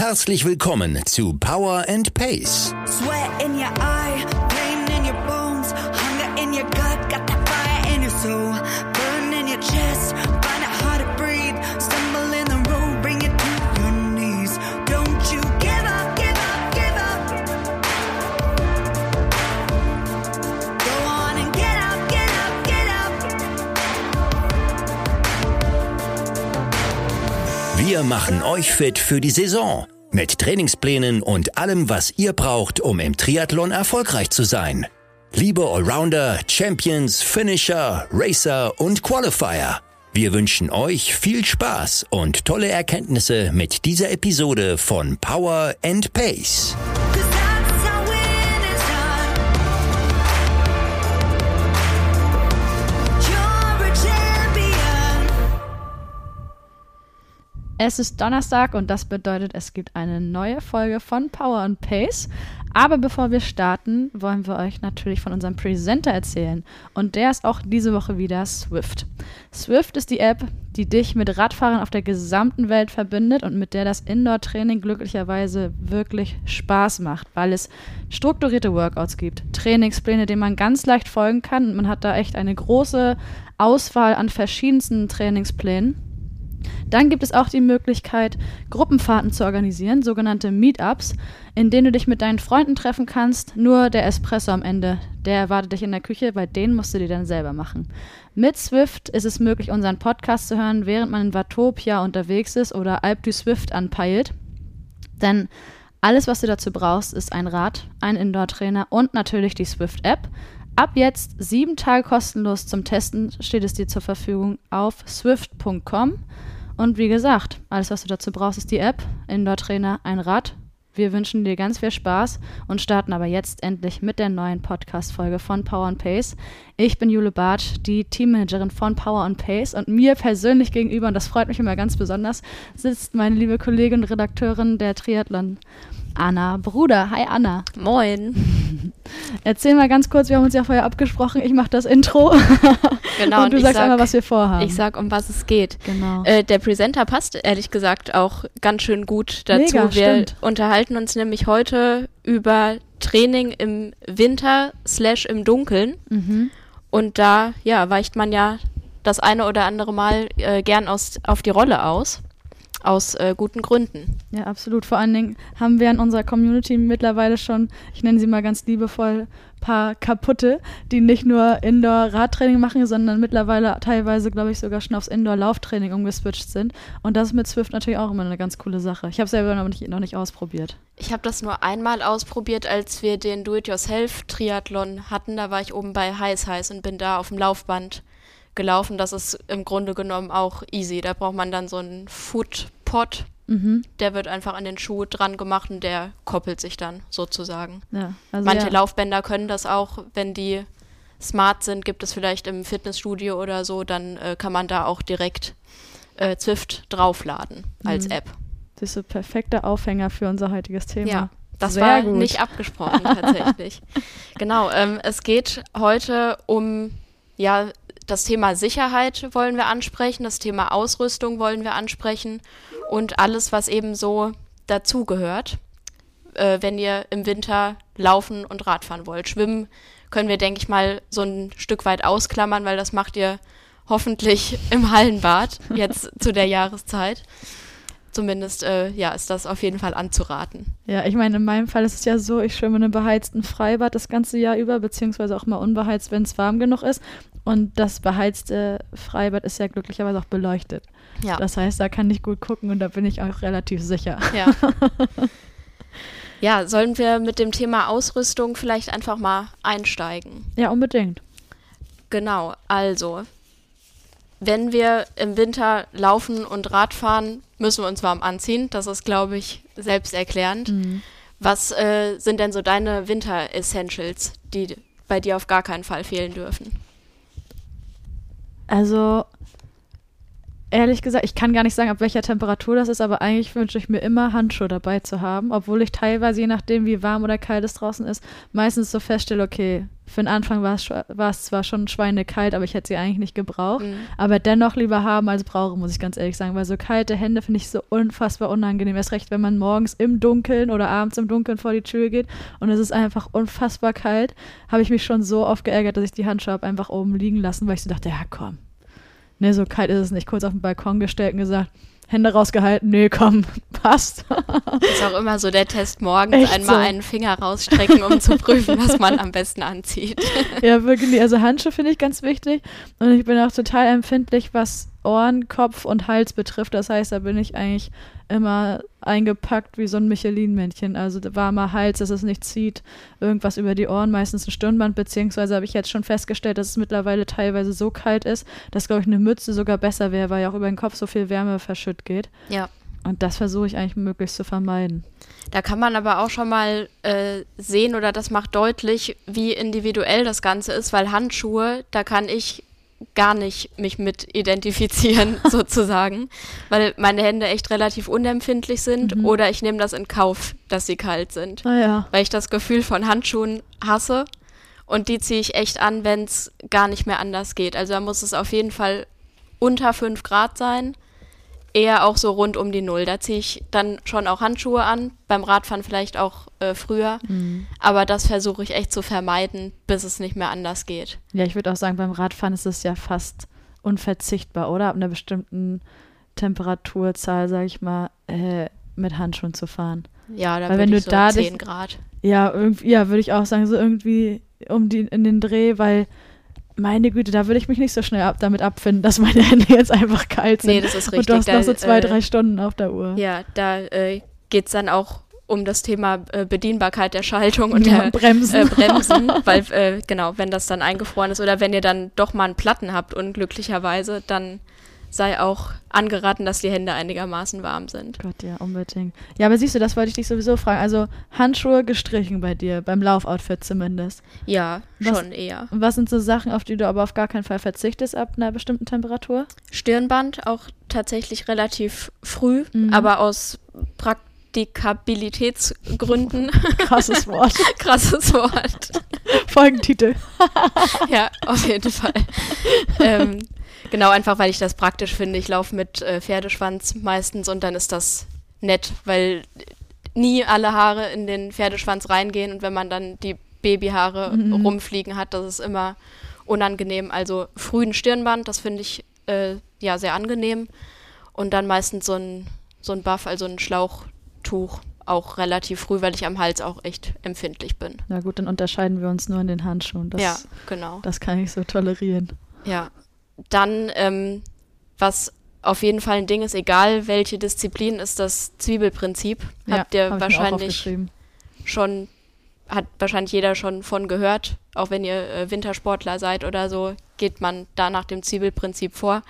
Herzlich willkommen zu Power and Pace. Sweat in your eye, Wir machen euch fit für die Saison. Mit Trainingsplänen und allem, was ihr braucht, um im Triathlon erfolgreich zu sein. Liebe Allrounder, Champions, Finisher, Racer und Qualifier. Wir wünschen euch viel Spaß und tolle Erkenntnisse mit dieser Episode von Power and Pace. Es ist Donnerstag und das bedeutet, es gibt eine neue Folge von Power and Pace. Aber bevor wir starten, wollen wir euch natürlich von unserem Presenter erzählen. Und der ist auch diese Woche wieder Swift. Swift ist die App, die dich mit Radfahrern auf der gesamten Welt verbindet und mit der das Indoor-Training glücklicherweise wirklich Spaß macht, weil es strukturierte Workouts gibt, Trainingspläne, denen man ganz leicht folgen kann und man hat da echt eine große Auswahl an verschiedensten Trainingsplänen. Dann gibt es auch die Möglichkeit, Gruppenfahrten zu organisieren, sogenannte Meetups, in denen du dich mit deinen Freunden treffen kannst. Nur der Espresso am Ende, der erwartet dich in der Küche, bei den musst du dir dann selber machen. Mit Swift ist es möglich, unseren Podcast zu hören, während man in Watopia unterwegs ist oder Alp du Swift anpeilt. Denn alles, was du dazu brauchst, ist ein Rad, ein Indoor-Trainer und natürlich die Swift-App. Ab jetzt sieben Tage kostenlos zum Testen steht es dir zur Verfügung auf swift.com. Und wie gesagt, alles, was du dazu brauchst, ist die App, Indoor-Trainer, ein Rad. Wir wünschen dir ganz viel Spaß und starten aber jetzt endlich mit der neuen Podcast-Folge von Power Pace. Ich bin Jule Bartsch, die Teammanagerin von Power Pace und mir persönlich gegenüber, und das freut mich immer ganz besonders, sitzt meine liebe Kollegin und Redakteurin der Triathlon, Anna Bruder. Hi Anna. Moin. Erzähl mal ganz kurz, wir haben uns ja vorher abgesprochen, ich mache das Intro. Genau, und du ich sagst sag- einmal, was wir vorhaben. Ich sag, um was es geht. Genau. Äh, der Presenter passt ehrlich gesagt auch ganz schön gut dazu. Mega, Wir stimmt. unterhalten uns nämlich heute über Training im Winter slash im Dunkeln. mhm. Und da, ja, weicht man ja das eine oder andere Mal äh, gern aus, auf die Rolle aus. Aus äh, guten Gründen. Ja, absolut. Vor allen Dingen haben wir in unserer Community mittlerweile schon, ich nenne sie mal ganz liebevoll, paar kaputte, die nicht nur Indoor-Radtraining machen, sondern mittlerweile teilweise, glaube ich, sogar schon aufs Indoor-Lauftraining umgeswitcht sind. Und das ist mit Swift natürlich auch immer eine ganz coole Sache. Ich habe es selber noch nicht, noch nicht ausprobiert. Ich habe das nur einmal ausprobiert, als wir den Do-it-yourself-Triathlon hatten. Da war ich oben bei Heiß Heiß und bin da auf dem Laufband gelaufen. Das ist im Grunde genommen auch easy. Da braucht man dann so einen Footpot. Mhm. Der wird einfach an den Schuh dran gemacht und der koppelt sich dann sozusagen. Ja, also Manche ja. Laufbänder können das auch, wenn die smart sind, gibt es vielleicht im Fitnessstudio oder so, dann äh, kann man da auch direkt äh, Zwift draufladen als Mhm. App. Das ist so perfekter Aufhänger für unser heutiges Thema. Ja, das Sehr war gut. nicht abgesprochen tatsächlich. genau, ähm, es geht heute um ja das Thema Sicherheit wollen wir ansprechen, das Thema Ausrüstung wollen wir ansprechen und alles, was eben so dazugehört, äh, wenn ihr im Winter laufen und Radfahren wollt. Schwimmen können wir, denke ich mal, so ein Stück weit ausklammern, weil das macht ihr hoffentlich im Hallenbad jetzt zu der Jahreszeit. Zumindest äh, ja, ist das auf jeden Fall anzuraten. Ja, ich meine, in meinem Fall ist es ja so, ich schwimme in einem beheizten Freibad das ganze Jahr über, beziehungsweise auch mal unbeheizt, wenn es warm genug ist. Und das beheizte Freibad ist ja glücklicherweise auch beleuchtet. Ja. Das heißt, da kann ich gut gucken und da bin ich auch relativ sicher. Ja. ja, sollen wir mit dem Thema Ausrüstung vielleicht einfach mal einsteigen? Ja, unbedingt. Genau, also, wenn wir im Winter laufen und Radfahren, müssen wir uns warm anziehen. Das ist, glaube ich, selbsterklärend. Was äh, sind denn so deine Winter-Essentials, die bei dir auf gar keinen Fall fehlen dürfen? Also, ehrlich gesagt, ich kann gar nicht sagen, ab welcher Temperatur das ist, aber eigentlich wünsche ich mir immer Handschuhe dabei zu haben, obwohl ich teilweise, je nachdem, wie warm oder kalt es draußen ist, meistens so feststelle, okay, Für den Anfang war es, zwar schon schweinekalt, aber ich hätte sie eigentlich nicht gebraucht. Mhm. Aber dennoch lieber haben als brauchen, muss ich ganz ehrlich sagen. Weil so kalte Hände finde ich so unfassbar unangenehm. Erst recht, wenn man morgens im Dunkeln oder abends im Dunkeln vor die Tür geht und es ist einfach unfassbar kalt, habe ich mich schon so oft geärgert, dass ich die Handschuhe habe einfach oben liegen lassen, weil ich so dachte, ja komm. Ne, so kalt ist es nicht. Kurz auf den Balkon gestellt und gesagt, Hände rausgehalten, nee, komm, passt. Ist auch immer so der Test morgens, Echt einmal so. einen Finger rausstrecken, um zu prüfen, was man am besten anzieht. ja, wirklich. Also Handschuhe finde ich ganz wichtig. Und ich bin auch total empfindlich, was Ohren, Kopf und Hals betrifft. Das heißt, da bin ich eigentlich immer eingepackt wie so ein Michelin-Männchen. Also warmer Hals, dass es nicht zieht, irgendwas über die Ohren, meistens ein Stirnband, beziehungsweise habe ich jetzt schon festgestellt, dass es mittlerweile teilweise so kalt ist, dass, glaube ich, eine Mütze sogar besser wäre, weil ja auch über den Kopf so viel Wärme verschütt geht. Ja. Und das versuche ich eigentlich möglichst zu vermeiden. Da kann man aber auch schon mal äh, sehen oder das macht deutlich, wie individuell das Ganze ist, weil Handschuhe, da kann ich gar nicht mich mit identifizieren sozusagen, weil meine Hände echt relativ unempfindlich sind Mhm. oder ich nehme das in Kauf, dass sie kalt sind, Naja. weil ich das Gefühl von Handschuhen hasse und die ziehe ich echt an, wenn es gar nicht mehr anders geht. Also da muss es auf jeden Fall unter 5 Grad sein, eher auch so rund um die Null. Da ziehe ich dann schon auch Handschuhe an, beim Radfahren vielleicht auch äh, früher, Mhm. aber das versuche ich echt zu vermeiden, bis es nicht mehr anders geht. Ja, ich würde auch sagen, beim Radfahren ist es ja fast unverzichtbar, oder? Ab einer bestimmten Temperaturzahl, sage ich mal, äh, mit Handschuhen zu fahren. Ja, da Weil würde wenn ich du so da 10 dich- Grad. Ja, irgendwie, ja, würde ich auch sagen, so irgendwie um die in den Dreh, weil meine Güte, da würde ich mich nicht so schnell ab, damit abfinden, dass meine Hände jetzt einfach kalt sind. Nee, das ist richtig. Und du hast da, noch so zwei, äh, drei Stunden auf der Uhr. Ja, da äh, geht es dann auch um das Thema äh, Bedienbarkeit der Schaltung und Ja, der Bremsen. Äh, Bremsen, weil äh, genau, wenn das dann eingefroren ist oder wenn ihr dann doch mal einen Platten habt, unglücklicherweise, dann sei auch angeraten, dass die Hände einigermaßen warm sind. Gott, ja, unbedingt. Ja, aber siehst du, das wollte ich dich sowieso fragen. Also Handschuhe gestrichen bei dir, beim Laufoutfit zumindest. Ja, Was- schon eher. Und was sind so Sachen, auf die du aber auf gar keinen Fall verzichtest ab einer bestimmten Temperatur? Stirnband auch tatsächlich relativ früh, Mhm. aber aus Praktikabilitätsgründen. Krasses Wort. Krasses Wort. Folgentitel. ja, auf jeden Fall. ähm, genau, einfach weil ich das praktisch finde. Ich laufe mit äh, Pferdeschwanz meistens und dann ist das nett, weil nie alle Haare in den Pferdeschwanz reingehen und wenn man dann die Babyhaare Mhm. rumfliegen hat, das ist immer unangenehm. Also frühen Stirnband, das finde ich äh, ja sehr angenehm und dann meistens so ein, so ein Buff, also ein Schlauchtuch. Auch relativ früh, weil ich am Hals auch echt empfindlich bin. Na gut, dann unterscheiden wir uns nur in den Handschuhen. Das, ja, genau. das kann ich so tolerieren. Ja, dann, ähm, was auf jeden Fall ein Ding ist, egal welche Disziplin, ist das Zwiebelprinzip. Habt ja, ihr hab wahrscheinlich schon, hat wahrscheinlich jeder schon von gehört, auch wenn ihr äh, Wintersportler seid oder so, geht man da nach dem Zwiebelprinzip vor.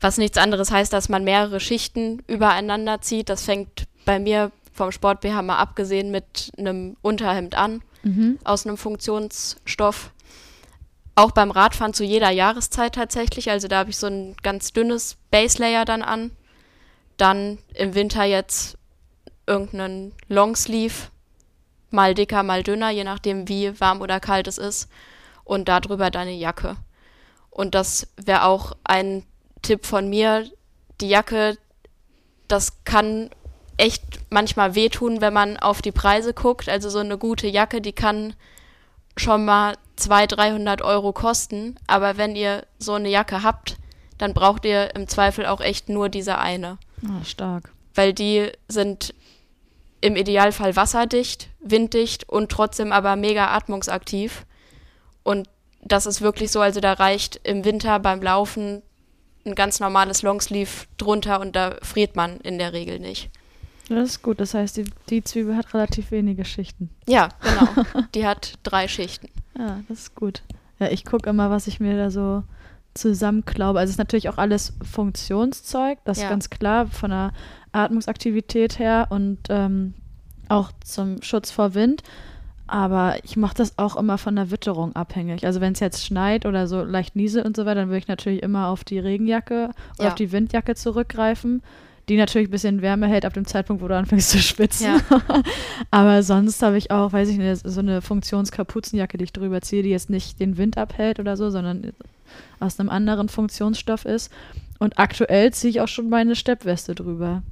Was nichts anderes heißt, dass man mehrere Schichten übereinander zieht. Das fängt bei mir vom Sport BH mal abgesehen mit einem Unterhemd an Mhm. aus einem Funktionsstoff. Auch beim Radfahren zu jeder Jahreszeit tatsächlich. Also da habe ich so ein ganz dünnes Base Layer dann an. Dann im Winter jetzt irgendeinen Longsleeve, mal dicker, mal dünner, je nachdem wie warm oder kalt es ist. Und darüber deine Jacke. Und das wäre auch ein Tipp von mir. Die Jacke, das kann echt manchmal wehtun, wenn man auf die Preise guckt. Also so eine gute Jacke, die kann schon mal 200, 300 Euro kosten. Aber wenn ihr so eine Jacke habt, dann braucht ihr im Zweifel auch echt nur diese eine. Ah, stark. Weil die sind im Idealfall wasserdicht, winddicht und trotzdem aber mega atmungsaktiv. Und das ist wirklich so, also da reicht im Winter beim Laufen ein ganz normales Longsleeve drunter und da friert man in der Regel nicht. Das ist gut. Das heißt, die, die Zwiebel hat relativ wenige Schichten. Ja, genau. Die hat drei Schichten. Ja, das ist gut. Ja, ich gucke immer, was ich mir da so zusammenklaube. Also es ist natürlich auch alles Funktionszeug, das Ja. ist ganz klar von der Atmungsaktivität her und ähm, auch zum Schutz vor Wind. Aber ich mache das auch immer von der Witterung abhängig. Also wenn es jetzt schneit oder so leicht nieselt und so weiter, dann würde ich natürlich immer auf die Regenjacke oder Ja. auf die Windjacke zurückgreifen. Die natürlich ein bisschen Wärme hält ab dem Zeitpunkt, wo du anfängst zu schwitzen. Ja. Aber sonst habe ich auch, weiß ich nicht, so eine Funktionskapuzenjacke, die ich drüber ziehe, die jetzt nicht den Wind abhält oder so, sondern aus einem anderen Funktionsstoff ist. Und aktuell ziehe ich auch schon meine Steppweste drüber.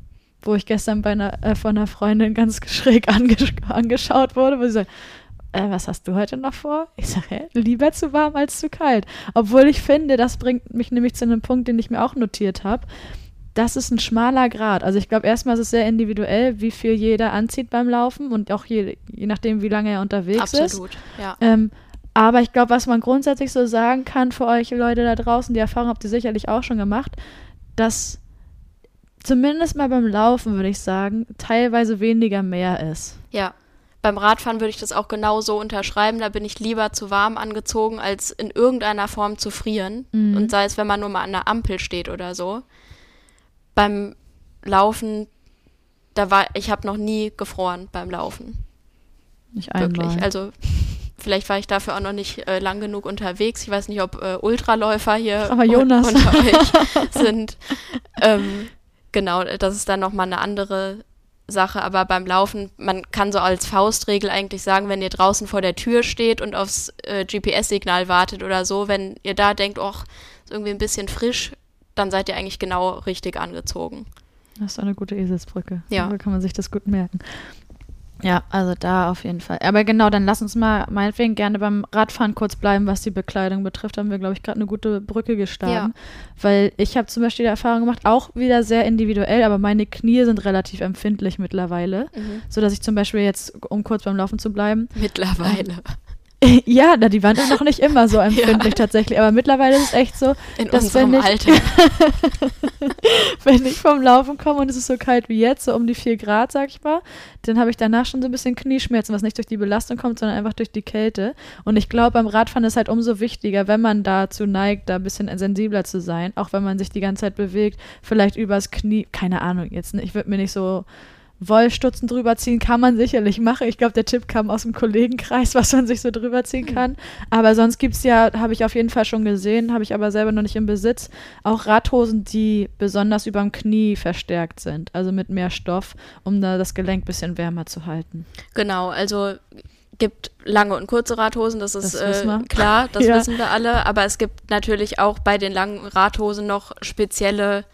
Wo ich gestern bei einer, äh, von einer Freundin ganz schräg angesch angeschaut wurde, wo sie sagt, äh, was hast du heute noch vor? Ich sage, lieber zu warm als zu kalt. Obwohl ich finde, das bringt mich nämlich zu einem Punkt, den ich mir auch notiert habe. Das ist ein schmaler Grad. Also ich glaube, erstmal ist es sehr individuell, wie viel jeder anzieht beim Laufen und auch je, je nachdem, wie lange er unterwegs ist. Absolut, ja. Ähm, aber ich glaube, was man grundsätzlich so sagen kann für euch Leute da draußen, die Erfahrung habt ihr sicherlich auch schon gemacht, dass zumindest mal beim Laufen, würde ich sagen, teilweise weniger mehr ist. Ja. Beim Radfahren würde ich das auch genauso unterschreiben. Da bin ich lieber zu warm angezogen, als in irgendeiner Form zu frieren. Mhm. Und sei es, wenn man nur mal an der Ampel steht oder so. Beim Laufen, da war, ich habe noch nie gefroren beim Laufen. Nicht einmal. Wirklich. Also vielleicht war ich dafür auch noch nicht äh, lang genug unterwegs. Ich weiß nicht, ob äh, Ultraläufer hier Aber Jonas. un- unter euch sind. Ähm, genau, das ist dann nochmal eine andere Sache. Aber beim Laufen, man kann so als Faustregel eigentlich sagen, wenn ihr draußen vor der Tür steht und aufs äh, GPS-Signal wartet oder so, wenn ihr da denkt, och, ist irgendwie ein bisschen frisch, dann seid ihr eigentlich genau richtig angezogen. Das ist eine gute Eselsbrücke. Ja. So kann man sich das gut merken. Ja, also da auf jeden Fall. Aber genau, dann lass uns mal meinetwegen gerne beim Radfahren kurz bleiben, was die Bekleidung betrifft. Haben wir, glaube ich, gerade eine gute Brücke geschlagen. Weil ich habe zum Beispiel die Erfahrung gemacht, auch wieder sehr individuell, aber meine Knie sind relativ empfindlich mittlerweile. Mhm. So dass ich zum Beispiel jetzt, um kurz beim Laufen zu bleiben, Mittlerweile. ja, na, die waren noch nicht immer so empfindlich tatsächlich, aber mittlerweile ist es echt so, In dass wenn ich, wenn ich vom Laufen komme und es ist so kalt wie jetzt, so um die 4 Grad, sag ich mal, dann habe ich danach schon so ein bisschen Knieschmerzen, was nicht durch die Belastung kommt, sondern einfach durch die Kälte. Und ich glaube, beim Radfahren ist halt umso wichtiger, wenn man dazu neigt, da ein bisschen sensibler zu sein, auch wenn man sich die ganze Zeit bewegt, vielleicht übers Knie, keine Ahnung, jetzt, ne, ich würde mir nicht so Wollstutzen drüber ziehen kann man sicherlich machen. Ich glaube, der Tipp kam aus dem Kollegenkreis, was man sich so drüber ziehen kann. Aber sonst gibt es ja, habe ich auf jeden Fall schon gesehen, habe ich aber selber noch nicht im Besitz, auch Radhosen, die besonders überm Knie verstärkt sind. Also mit mehr Stoff, um da das Gelenk ein bisschen wärmer zu halten. Genau, also gibt lange und kurze Radhosen, das ist Das äh, klar, das Ja. wissen wir alle, aber es gibt natürlich auch bei den langen Radhosen noch spezielle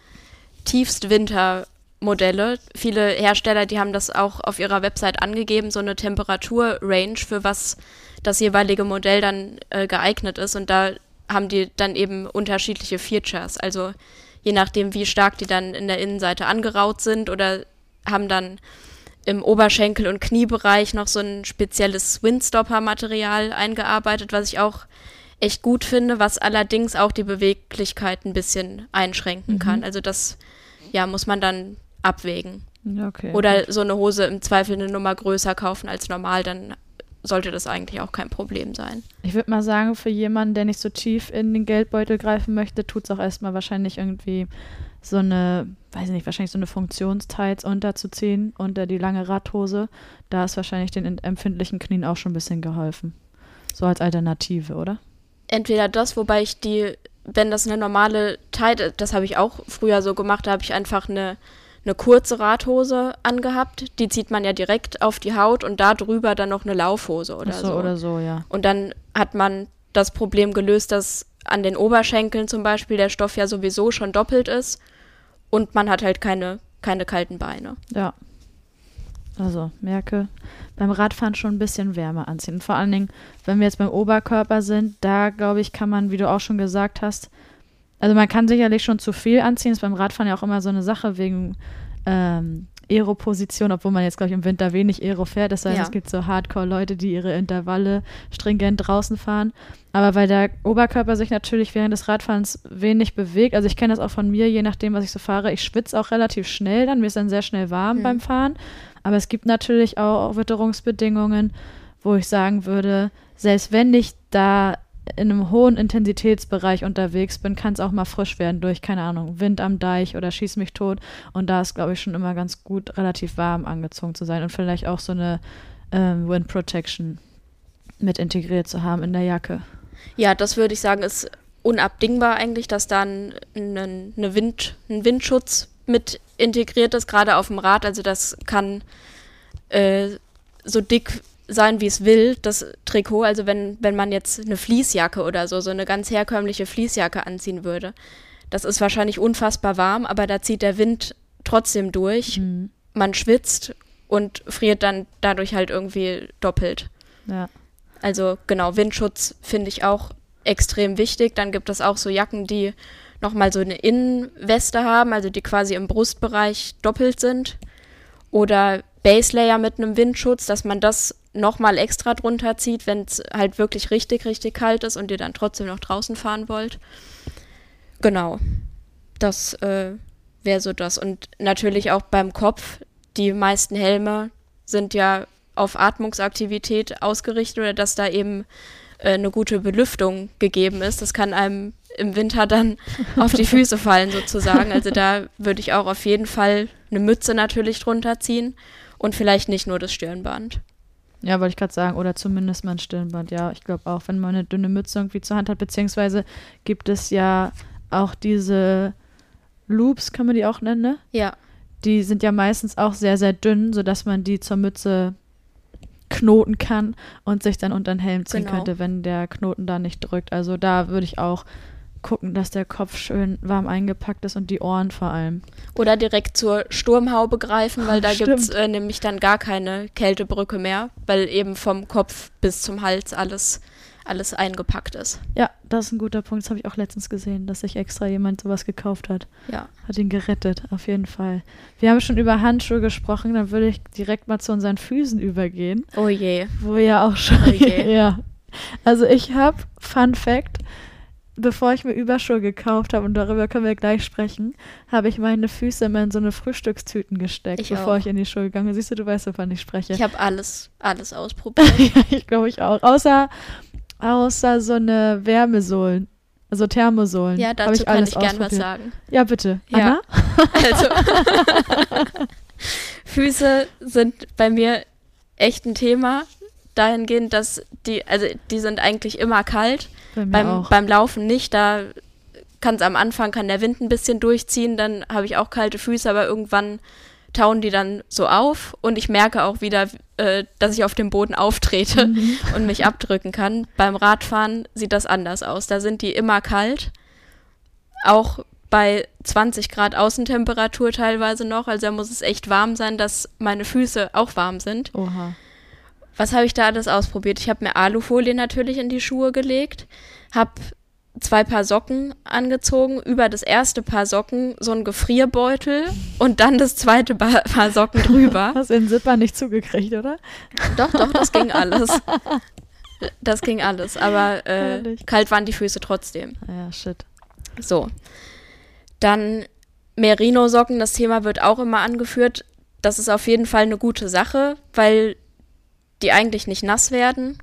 Tiefstwintermodelle. Viele Hersteller, die haben das auch auf ihrer Website angegeben, so eine Temperaturrange, für was das jeweilige Modell dann äh, geeignet ist und da haben die dann eben unterschiedliche Features, also je nachdem, wie stark die dann in der Innenseite angeraut sind oder haben dann im Oberschenkel- und Kniebereich noch so ein spezielles Windstopper-Material eingearbeitet, was ich auch echt gut finde, was allerdings auch die Beweglichkeit ein bisschen einschränken kann. Also das, ja, muss man dann abwägen. Okay. Oder so eine Hose im Zweifel eine Nummer größer kaufen als normal, dann sollte das eigentlich auch kein Problem sein. Ich würde mal sagen, für jemanden, der nicht so tief in den Geldbeutel greifen möchte, tut es auch erstmal wahrscheinlich irgendwie so eine, weiß ich nicht, wahrscheinlich so eine Funktionstights unterzuziehen unter die lange Radhose. Da ist wahrscheinlich den empfindlichen Knien auch schon ein bisschen geholfen. So als Alternative, oder? entweder das, wobei ich die, wenn das eine normale Tight, das habe ich auch früher so gemacht, da habe ich einfach eine, eine kurze Radhose angehabt, die zieht man ja direkt auf die Haut und da drüber dann noch eine Laufhose oder so, so. oder so, ja. Und dann hat man das Problem gelöst, dass an den Oberschenkeln zum Beispiel der Stoff ja sowieso schon doppelt ist und man hat halt keine, keine kalten Beine. Ja. Also, merke, beim Radfahren schon ein bisschen Wärme anziehen. Vor allen Dingen, wenn wir jetzt beim Oberkörper sind, da glaube ich, kann man, wie du auch schon gesagt hast, also man kann sicherlich schon zu viel anziehen. Ist beim Radfahren ja auch immer so eine Sache wegen ähm, Aero-Position, obwohl man jetzt, glaube ich, im Winter wenig Aero fährt. Das heißt, Ja. es gibt so Hardcore-Leute, die ihre Intervalle stringent draußen fahren. Aber weil der Oberkörper sich natürlich während des Radfahrens wenig bewegt, also ich kenne das auch von mir, je nachdem, was ich so fahre, ich schwitze auch relativ schnell dann, mir ist dann sehr schnell warm Mhm. beim Fahren. Aber es gibt natürlich auch Witterungsbedingungen, wo ich sagen würde, selbst wenn ich da in einem hohen Intensitätsbereich unterwegs bin, kann es auch mal frisch werden durch, keine Ahnung, Wind am Deich oder schieß mich tot. Und da ist, glaube ich, schon immer ganz gut, relativ warm angezogen zu sein und vielleicht auch so eine ähm, Wind Protection mit integriert zu haben in der Jacke. Ja, das würde ich sagen, ist unabdingbar eigentlich, dass da ein, ein, eine Wind, ein Windschutz mit integriert ist, gerade auf dem Rad. Also das kann äh, so dick sein, wie es will, das Trikot. Also wenn, wenn man jetzt eine Fließjacke oder so, so eine ganz herkömmliche Fließjacke anziehen würde, das ist wahrscheinlich unfassbar warm, aber da zieht der Wind trotzdem durch. Mhm. Man schwitzt und friert dann dadurch halt irgendwie doppelt. Ja. Also genau, Windschutz finde ich auch extrem wichtig. Dann gibt es auch so Jacken, die nochmal so eine Innenweste haben, also die quasi im Brustbereich doppelt sind. Oder Baselayer mit einem Windschutz, dass man das nochmal extra drunter zieht, wenn es halt wirklich richtig, richtig kalt ist und ihr dann trotzdem noch draußen fahren wollt. Genau. Das äh, wäre so das. Und natürlich auch beim Kopf. Die meisten Helme sind ja auf Atmungsaktivität ausgerichtet oder dass da eben äh, eine gute Belüftung gegeben ist. Das kann einem im Winter dann auf die Füße fallen sozusagen. Also da würde ich auch auf jeden Fall eine Mütze natürlich drunter ziehen und vielleicht nicht nur das Stirnband. Ja, wollte ich gerade sagen, oder zumindest mal ein Stirnband. Ja, ich glaube auch, wenn man eine dünne Mütze irgendwie zur Hand hat, beziehungsweise gibt es ja auch diese Loops, kann man die auch nennen, ne? Ja, Die sind ja meistens auch sehr, sehr dünn, sodass man die zur Mütze knoten kann und sich dann unter den Helm ziehen Genau. könnte, wenn der Knoten da nicht drückt. Also da würde ich auch gucken, dass der Kopf schön warm eingepackt ist und die Ohren vor allem. Oder direkt zur Sturmhaube greifen, weil da gibt es äh, nämlich dann gar keine Kältebrücke mehr, weil eben vom Kopf bis zum Hals alles, alles eingepackt ist. Ja, das ist ein guter Punkt. Das habe ich auch letztens gesehen, dass sich extra jemand sowas gekauft hat. Ja. Hat ihn gerettet, auf jeden Fall. Wir haben schon über Handschuhe gesprochen, dann würde ich direkt mal zu unseren Füßen übergehen, Oh je. wo wir ja auch schon. Oh je. ja. Also ich habe, Fun Fact, bevor ich mir Überschuhe gekauft habe, und darüber können wir gleich sprechen, habe ich meine Füße immer in so eine Frühstückstüten gesteckt, Ich bevor auch. ich in die Schuhe gegangen bin. Siehst du, du weißt, wovon ich spreche. Ich habe alles, alles ausprobiert. ja, ich glaube ich auch. Außer, außer so eine Wärmesohlen. Also Thermosohlen. Ja, dazu ich kann ich gern was sagen. Ja, bitte. Ja. Anna? Also, Füße sind bei mir echt ein Thema. Dahingehend, dass die, also die sind eigentlich immer kalt. Bei Beim, beim Laufen nicht. Da kann es am Anfang, kann der Wind ein bisschen durchziehen, dann habe ich auch kalte Füße, aber irgendwann tauen die dann so auf und ich merke auch wieder, äh, dass ich auf dem Boden auftrete Mhm. und mich abdrücken kann. Beim Radfahren sieht das anders aus. Da sind die immer kalt. Auch bei 20 Grad Außentemperatur teilweise noch. Also da muss es echt warm sein, dass meine Füße auch warm sind. Oha. Was habe ich da alles ausprobiert? Ich habe mir Alufolie natürlich in die Schuhe gelegt, habe zwei Paar Socken angezogen, über das erste Paar Socken so ein Gefrierbeutel und dann das zweite Paar, Paar Socken drüber. Hast den Zipper nicht zugekriegt, oder? doch, doch, das ging alles. Das ging alles, aber äh, kalt waren die Füße trotzdem. Ah Ja, shit. So. Dann Merino-Socken, das Thema wird auch immer angeführt. Das ist auf jeden Fall eine gute Sache, weil die eigentlich nicht nass werden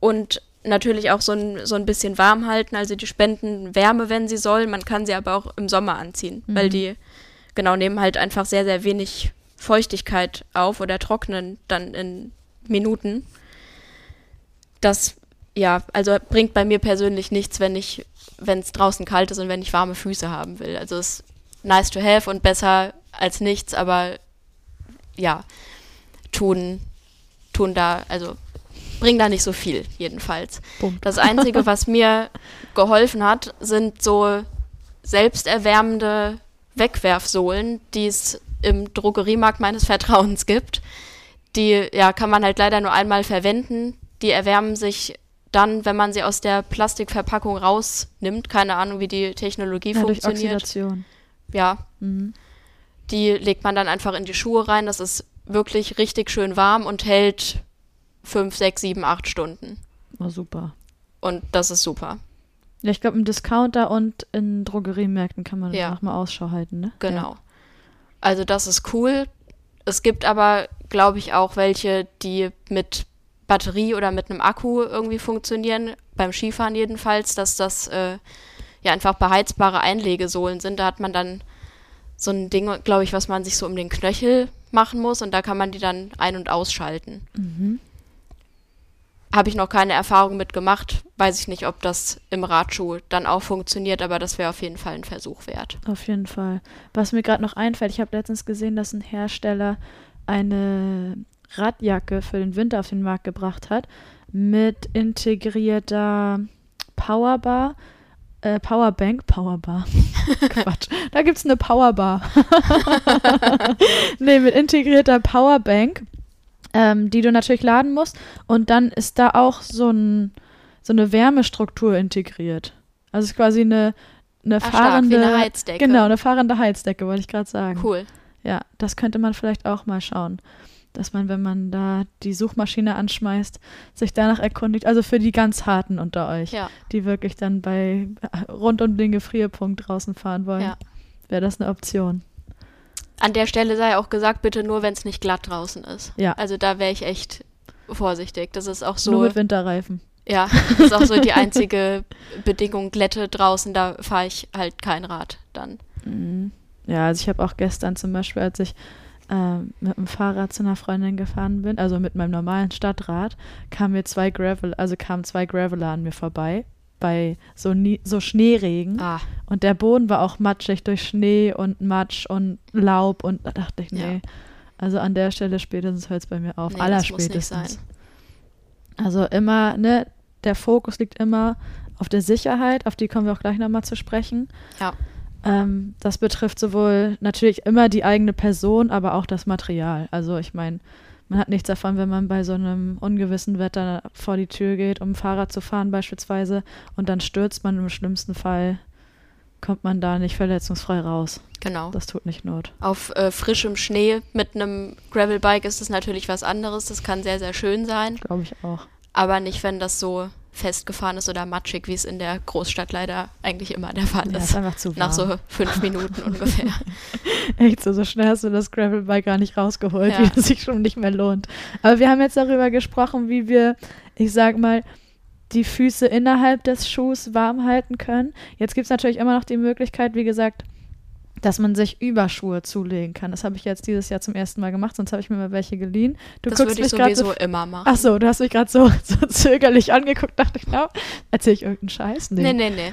und natürlich auch so ein, so ein bisschen warm halten. Also die spenden Wärme, wenn sie sollen. Man kann sie aber auch im Sommer anziehen, weil die genau nehmen halt einfach sehr, sehr wenig Feuchtigkeit auf oder trocknen dann in Minuten. Das, ja, also bringt bei mir persönlich nichts, wenn ich, wenn es draußen kalt ist und wenn ich warme Füße haben will. Also es ist nice to have und besser als nichts, aber ja, tun, tun da, also bringen da nicht so viel, jedenfalls. Bumm. Das Einzige, was mir geholfen hat, sind so selbsterwärmende Wegwerfsohlen, die es im Drogeriemarkt meines Vertrauens gibt. Die ja, kann man halt leider nur einmal verwenden. Die erwärmen sich dann, wenn man sie aus der Plastikverpackung rausnimmt. Keine Ahnung, wie die Technologie Ja, durch funktioniert. Oxidation. Ja, Mhm. die legt man dann einfach in die Schuhe rein. Das ist wirklich richtig schön warm und hält fünf, sechs, sieben, acht Stunden. Oh, super. Und das ist super. Ja, ich glaube, im Discounter und in Drogeriemärkten kann man Ja. danach mal Ausschau halten, ne? Genau. Also das ist cool. Es gibt aber, glaube ich, auch welche, die mit Batterie oder mit einem Akku irgendwie funktionieren. Beim Skifahren jedenfalls, dass das äh, ja einfach beheizbare Einlegesohlen sind. Da hat man dann so ein Ding, glaube ich, was man sich so um den Knöchel machen muss und da kann man die dann ein- und ausschalten. Mhm. habe ich noch keine Erfahrung mit gemacht. Weiß ich nicht, ob das im Radschuh dann auch funktioniert, aber das wäre auf jeden Fall ein Versuch wert. Auf jeden Fall. Was mir gerade noch einfällt, ich habe letztens gesehen, dass ein Hersteller eine Radjacke für den Winter auf den Markt gebracht hat mit integrierter Powerbar. Äh, Powerbank, Powerbar. Quatsch. Da gibt es eine Powerbar. nee, mit integrierter Powerbank, ähm, die du natürlich laden musst. Und dann ist da auch so, ein, so eine Wärmestruktur integriert. Also es ist quasi eine, eine stark, fahrende. wie eine Heizdecke. Genau, eine fahrende Heizdecke, wollte ich gerade sagen. Cool. Ja, das könnte man vielleicht auch mal schauen. Dass man, wenn man da die Suchmaschine anschmeißt, sich danach erkundigt. Also für die ganz Harten unter euch, Ja, die wirklich dann bei rund um den Gefrierpunkt draußen fahren wollen, ja. wäre das eine Option. An der Stelle sei auch gesagt, bitte nur, wenn es nicht glatt draußen ist. Ja. Also da wäre ich echt vorsichtig. Das ist auch so. Nur mit Winterreifen. Ja, das ist auch so die einzige Bedingung. Glätte draußen, da fahre ich halt kein Rad dann. Mhm. Ja, also ich habe auch gestern zum Beispiel, als ich ähm, mit dem Fahrrad zu einer Freundin gefahren bin, also mit meinem normalen Stadtrad, kamen mir zwei Gravel, also kamen zwei Graveler an mir vorbei bei so, nie, so Schneeregen. Ah, Und der Boden war auch matschig durch Schnee und Matsch und Laub und da dachte ich, nee. Ja. Also an der Stelle spätestens hört es bei mir auf. Nee, Allerspätestens. Also immer, ne, der Fokus liegt immer auf der Sicherheit, auf die kommen wir auch gleich nochmal zu sprechen. ja. Ähm, das betrifft sowohl natürlich immer die eigene Person, aber auch das Material. Also ich meine, man hat nichts davon, wenn man bei so einem ungewissen Wetter vor die Tür geht, um Fahrrad zu fahren beispielsweise, und dann stürzt man im schlimmsten Fall, kommt man da nicht verletzungsfrei raus. Genau. Das tut nicht Not. Auf äh, frischem Schnee mit einem Gravelbike ist es natürlich was anderes. Das kann sehr, sehr schön sein. Glaube ich auch. Aber nicht, wenn das so festgefahren ist oder matschig, wie es in der Großstadt leider eigentlich immer der Fall Ja, ist. ist einfach zu warm. Nach so fünf Minuten ungefähr. Echt so, so schnell hast du das Gravelbike gar nicht rausgeholt, Ja. wie es sich schon nicht mehr lohnt. Aber wir haben jetzt darüber gesprochen, wie wir, ich sag mal, die Füße innerhalb des Schuhs warm halten können. Jetzt gibt es natürlich immer noch die Möglichkeit, wie gesagt, dass man sich Überschuhe zulegen kann. Das habe ich jetzt dieses Jahr zum ersten Mal gemacht, sonst habe ich mir mal welche geliehen. Du das guckst würde ich mich sowieso so. immer machen. Ach so, du hast mich gerade so, so zögerlich angeguckt, dachte ich, na, erzähle ich irgendeinen Scheiß? Nee, nee, nee.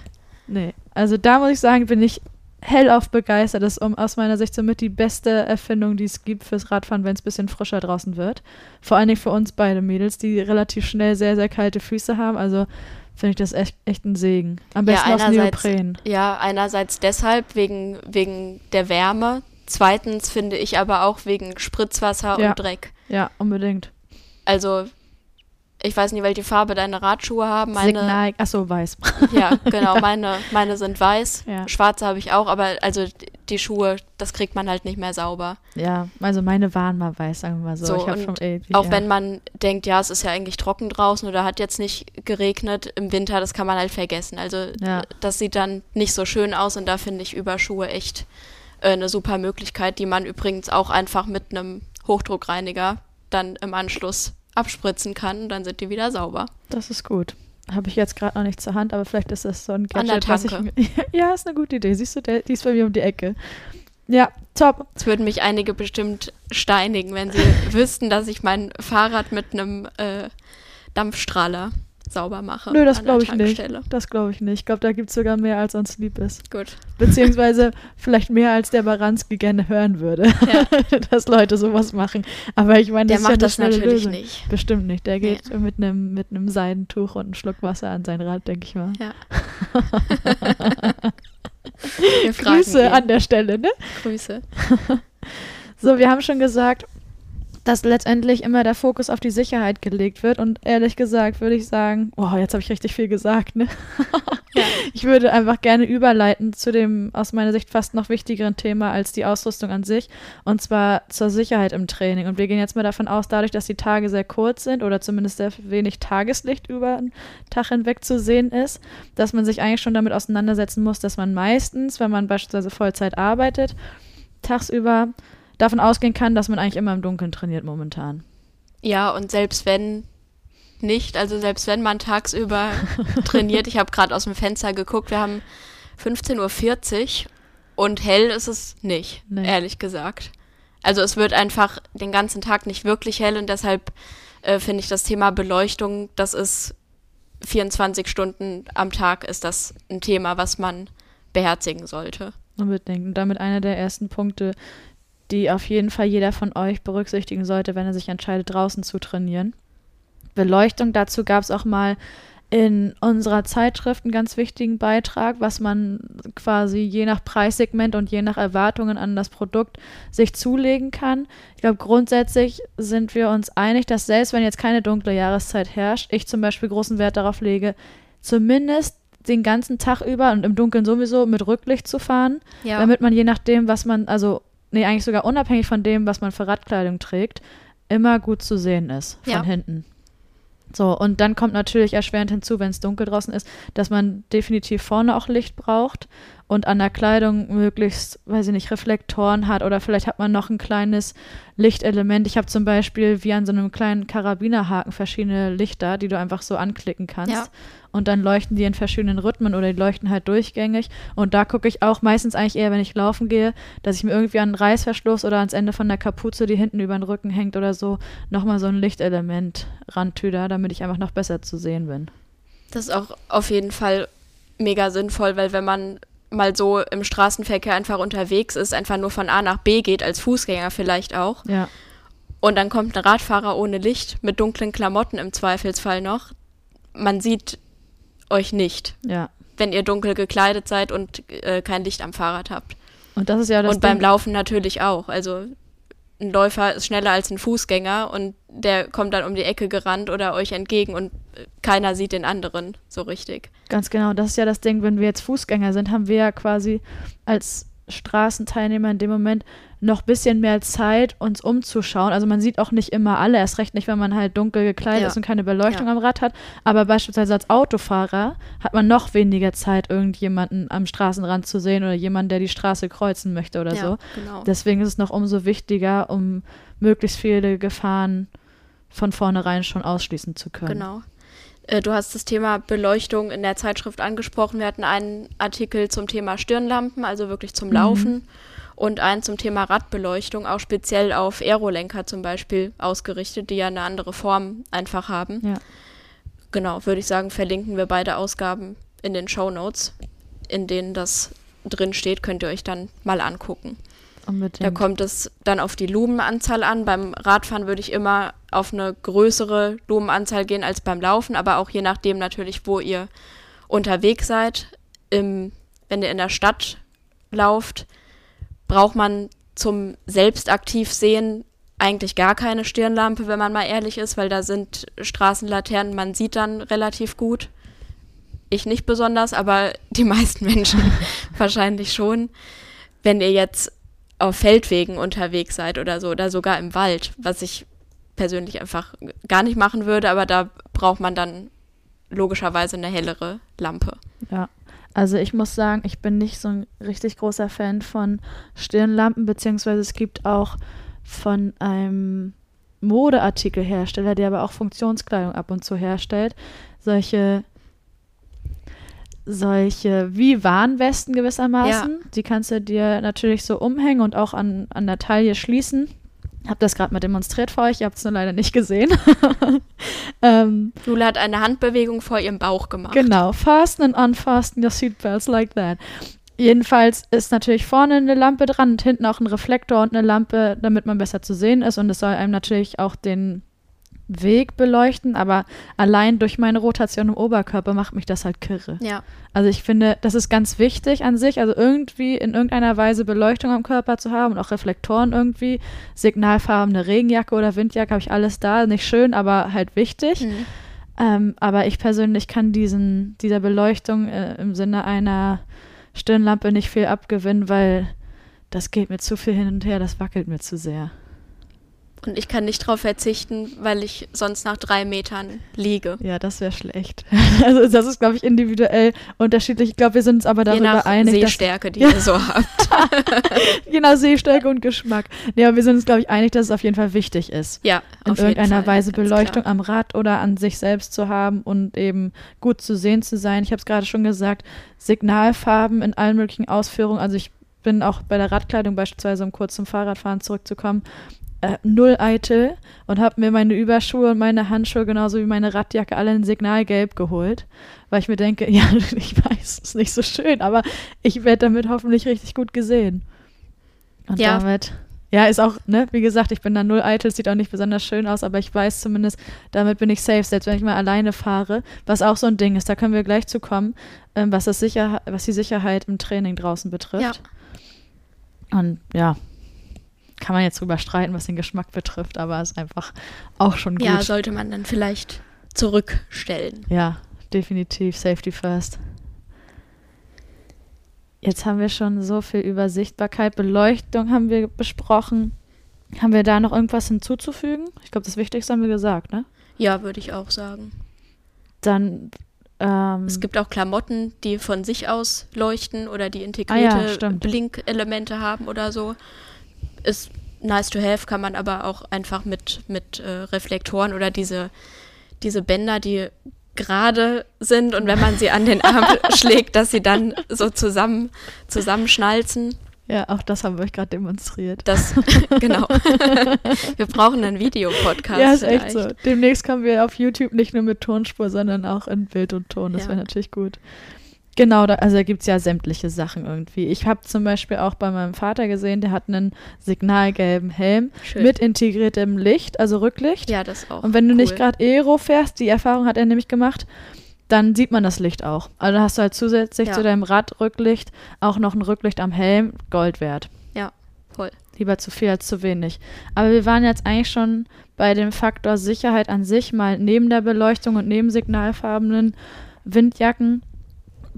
Nee, also da muss ich sagen, bin ich hellauf begeistert. Das ist um, aus meiner Sicht somit die beste Erfindung, die es gibt fürs Radfahren, wenn es ein bisschen frischer draußen wird. Vor allen Dingen für uns beide Mädels, die relativ schnell sehr, sehr kalte Füße haben. Also finde ich das echt, echt ein Segen. Am Ja, besten aus einerseits- Neopren. Ja, einerseits deshalb wegen, wegen der Wärme. Zweitens finde ich aber auch wegen Spritzwasser Ja. und Dreck. Ja, unbedingt. Also, ich weiß nicht, welche Farbe deine Radschuhe haben. Meine, Signal, achso, weiß. Ja, genau, meine, meine sind weiß. Ja. Schwarze habe ich auch, aber also die Schuhe, das kriegt man halt nicht mehr sauber. Ja, also meine waren mal weiß, sagen wir mal so. So, ich habe und schon ey, Auch ja. wenn man denkt, ja, es ist ja eigentlich trocken draußen oder hat jetzt nicht geregnet im Winter, das kann man halt vergessen. Also Ja. das sieht dann nicht so schön aus und da finde ich Überschuhe echt äh, eine super Möglichkeit, die man übrigens auch einfach mit einem Hochdruckreiniger dann im Anschluss abspritzen kann und dann sind die wieder sauber. Das ist gut. Habe ich jetzt gerade noch nicht zur Hand, aber vielleicht ist das so ein Gadget, was ich Ja, ist eine gute Idee. Siehst du, der, die ist bei mir um die Ecke. Ja, top. Es würden mich einige bestimmt steinigen, wenn sie wüssten, dass ich mein Fahrrad mit einem äh, Dampfstrahler sauber mache. Nö, das glaube ich nicht. Das glaube ich nicht. Ich glaube, da gibt es sogar mehr, als uns lieb ist. Gut. Beziehungsweise vielleicht mehr, als der Baranski gerne hören würde, Ja. dass Leute sowas machen. Aber ich meine, Der das macht ist das ja schnelle natürlich Lösung. nicht. Bestimmt nicht. Der geht mit einem mit einem Seidentuch und einem Schluck Wasser an sein Rad, denke ich mal. Ja. Grüße ihn. an der Stelle, ne? Grüße. So, wir haben schon gesagt, dass letztendlich immer der Fokus auf die Sicherheit gelegt wird. Und ehrlich gesagt würde ich sagen, oh, jetzt habe ich richtig viel gesagt, ne? Ja. Ich würde einfach gerne überleiten zu dem aus meiner Sicht fast noch wichtigeren Thema als die Ausrüstung an sich, und zwar zur Sicherheit im Training. Und wir gehen jetzt mal davon aus, dadurch, dass die Tage sehr kurz sind oder zumindest sehr wenig Tageslicht über den Tag hinweg zu sehen ist, dass man sich eigentlich schon damit auseinandersetzen muss, dass man meistens, wenn man beispielsweise Vollzeit arbeitet, tagsüber davon ausgehen kann, dass man eigentlich immer im Dunkeln trainiert momentan. Ja, und selbst wenn nicht, also selbst wenn man tagsüber trainiert, ich habe gerade aus dem Fenster geguckt, wir haben 15.40 Uhr und hell ist es nicht, Nee. ehrlich gesagt. Also es wird einfach den ganzen Tag nicht wirklich hell und deshalb äh, finde ich das Thema Beleuchtung, das ist 24 Stunden am Tag ist das ein Thema, was man beherzigen sollte. Unbedingt. Und damit einer der ersten Punkte, die auf jeden Fall jeder von euch berücksichtigen sollte, wenn er sich entscheidet, draußen zu trainieren. Beleuchtung, dazu gab es auch mal in unserer Zeitschrift einen ganz wichtigen Beitrag, was man quasi je nach Preissegment und je nach Erwartungen an das Produkt sich zulegen kann. Ich glaube, grundsätzlich sind wir uns einig, dass selbst wenn jetzt keine dunkle Jahreszeit herrscht, ich zum Beispiel großen Wert darauf lege, zumindest den ganzen Tag über und im Dunkeln sowieso mit Rücklicht zu fahren, Ja. damit man je nachdem, was man, also, nee, eigentlich sogar unabhängig von dem, was man für Radkleidung trägt, immer gut zu sehen ist von Ja. hinten. So, und dann kommt natürlich erschwerend hinzu, wenn es dunkel draußen ist, dass man definitiv vorne auch Licht braucht und an der Kleidung möglichst, weiß ich nicht, Reflektoren hat oder vielleicht hat man noch ein kleines Lichtelement. Ich habe zum Beispiel wie an so einem kleinen Karabinerhaken verschiedene Lichter, die du einfach so anklicken kannst. Ja. Und dann leuchten die in verschiedenen Rhythmen oder die leuchten halt durchgängig. Und da gucke ich auch meistens eigentlich eher, wenn ich laufen gehe, dass ich mir irgendwie an einen Reißverschluss oder ans Ende von der Kapuze, die hinten über den Rücken hängt oder so, nochmal so ein Lichtelement rantüder, damit ich einfach noch besser zu sehen bin. Das ist auch auf jeden Fall mega sinnvoll, weil wenn man mal so im Straßenverkehr einfach unterwegs ist, einfach nur von A nach B geht, als Fußgänger vielleicht auch, Ja, und dann kommt ein Radfahrer ohne Licht, mit dunklen Klamotten im Zweifelsfall noch, man sieht euch nicht, ja. wenn ihr dunkel gekleidet seid und äh, kein Licht am Fahrrad habt. Und das ist ja das und beim Ding. Laufen natürlich auch. Also ein Läufer ist schneller als ein Fußgänger und der kommt dann um die Ecke gerannt oder euch entgegen und äh, keiner sieht den anderen so richtig. Ganz genau, das ist ja das Ding, wenn wir jetzt Fußgänger sind, haben wir ja quasi als Straßenteilnehmer in dem Moment noch ein bisschen mehr Zeit, uns umzuschauen. Also man sieht auch nicht immer alle, erst recht nicht, wenn man halt dunkel gekleidet Ja. ist und keine Beleuchtung Ja. am Rad hat. Aber beispielsweise als Autofahrer hat man noch weniger Zeit, irgendjemanden am Straßenrand zu sehen oder jemanden, der die Straße kreuzen möchte oder so. genau. Deswegen ist es noch umso wichtiger, um möglichst viele Gefahren von vornherein schon ausschließen zu können. Genau. Äh, Du hast das Thema Beleuchtung in der Zeitschrift angesprochen. Wir hatten einen Artikel zum Thema Stirnlampen, also wirklich zum Laufen, und einen zum Thema Radbeleuchtung, auch speziell auf Aerolenker zum Beispiel ausgerichtet, die ja eine andere Form einfach haben. Ja. Genau, würde ich sagen, verlinken wir beide Ausgaben in den Show Notes, in denen das drin steht, könnt ihr euch dann mal angucken. Unbedingt. Da kommt es dann auf die Lumenanzahl an. Beim Radfahren würde ich immer auf eine größere Lumenanzahl gehen als beim Laufen, aber auch je nachdem natürlich, wo ihr unterwegs seid. Im, wenn ihr in der Stadt lauft, braucht man zum selbstaktiv sehen eigentlich gar keine Stirnlampe, wenn man mal ehrlich ist, weil da sind Straßenlaternen, man sieht dann relativ gut. Ich nicht besonders, aber die meisten Menschen wahrscheinlich schon. Wenn ihr jetzt auf Feldwegen unterwegs seid oder so, oder sogar im Wald, was ich persönlich einfach gar nicht machen würde, aber da braucht man dann logischerweise eine hellere Lampe. Ja, also ich muss sagen, ich bin nicht so ein richtig großer Fan von Stirnlampen, beziehungsweise es gibt auch von einem Modeartikelhersteller, der aber auch Funktionskleidung ab und zu herstellt, solche solche wie Warnwesten gewissermaßen. Die kannst du dir natürlich so umhängen und auch an, an der Taille schließen. Hab das gerade mal demonstriert für euch, ihr habt es nur leider nicht gesehen. ähm, Jule hat eine Handbewegung vor ihrem Bauch gemacht. Genau, fasten and unfasten your seatbelts like that. Jedenfalls ist natürlich vorne eine Lampe dran und hinten auch ein Reflektor und eine Lampe, damit man besser zu sehen ist. Und es soll einem natürlich auch den Weg beleuchten, aber allein durch meine Rotation im Oberkörper macht mich das halt kirre. Ja, Also ich finde, das ist ganz wichtig an sich, also irgendwie in irgendeiner Weise Beleuchtung am Körper zu haben und auch Reflektoren irgendwie, signalfarbene Regenjacke oder Windjacke habe ich alles da, nicht schön, aber halt wichtig. Mhm. Ähm, aber ich persönlich kann diesen, dieser Beleuchtung äh, im Sinne einer Stirnlampe nicht viel abgewinnen, weil das geht mir zu viel hin und her, das wackelt mir zu sehr. Und ich kann nicht drauf verzichten, weil ich sonst nach drei Metern liege. Ja, das wäre schlecht. Also das ist, glaube ich, individuell unterschiedlich. Ich glaube, wir sind uns aber Je darüber nach einig, Sehstärke, die ihr so habt. je nach Sehstärke und Geschmack. Nee, aber wir sind uns, glaube ich, einig, dass es auf jeden Fall wichtig ist. Ja, in irgendeiner Fall, Weise Beleuchtung klar. am Rad oder an sich selbst zu haben und eben gut zu sehen zu sein. Ich habe es gerade schon gesagt, Signalfarben in allen möglichen Ausführungen. Also ich bin auch bei der Radkleidung beispielsweise, um kurz zum Fahrradfahren zurückzukommen, äh, null eitel und habe mir meine Überschuhe und meine Handschuhe genauso wie meine Radjacke alle in Signalgelb geholt, weil ich mir denke, ja, ich weiß, es ist nicht so schön, aber ich werde damit hoffentlich richtig gut gesehen. Und Ja. damit, ja, ist auch, ne, wie gesagt, ich bin da null eitel, sieht auch nicht besonders schön aus, aber ich weiß zumindest, damit bin ich safe, selbst wenn ich mal alleine fahre, was auch so ein Ding ist, da können wir gleich zu kommen, ähm, was, das Sicher was die Sicherheit im Training draußen betrifft. Und ja, kann man jetzt drüber streiten, was den Geschmack betrifft, aber ist einfach auch schon gut. Ja, sollte man dann vielleicht zurückstellen. Ja, definitiv. Safety first. Jetzt haben wir schon so viel über Sichtbarkeit, Beleuchtung haben wir besprochen. Haben wir da noch irgendwas hinzuzufügen? Ich glaube, das Wichtigste haben wir gesagt, ne? Ja, würde ich auch sagen. Dann, ähm, Es gibt auch Klamotten, die von sich aus leuchten oder die Ah ja, integrierte. Blinkelemente haben oder so. Ist nice to have, kann man aber auch einfach mit, mit äh, Reflektoren oder diese, diese Bänder, die gerade sind und wenn man sie an den Arm schlägt, dass sie dann so zusammen zusammenschnalzen. ja, auch das haben wir euch gerade demonstriert. Das, genau. wir brauchen einen Videopodcast. ja, ist echt vielleicht. so. Demnächst kommen wir auf YouTube nicht nur mit Tonspur, sondern auch in Bild und Ton. Das Ja. wäre natürlich gut. Genau, da, also da gibt es ja sämtliche Sachen irgendwie. Ich habe zum Beispiel auch bei meinem Vater gesehen, der hat einen signalgelben Helm Schön. mit integriertem Licht, also Rücklicht. Ja, das auch. Und wenn du nicht cool. gerade Aero fährst, die Erfahrung hat er nämlich gemacht, dann sieht man das Licht auch. Also dann hast du halt zusätzlich Ja. zu deinem Radrücklicht auch noch ein Rücklicht am Helm, Gold wert. Ja, voll. Lieber zu viel als zu wenig. Aber wir waren jetzt eigentlich schon bei dem Faktor Sicherheit an sich, mal neben der Beleuchtung und neben signalfarbenen Windjacken.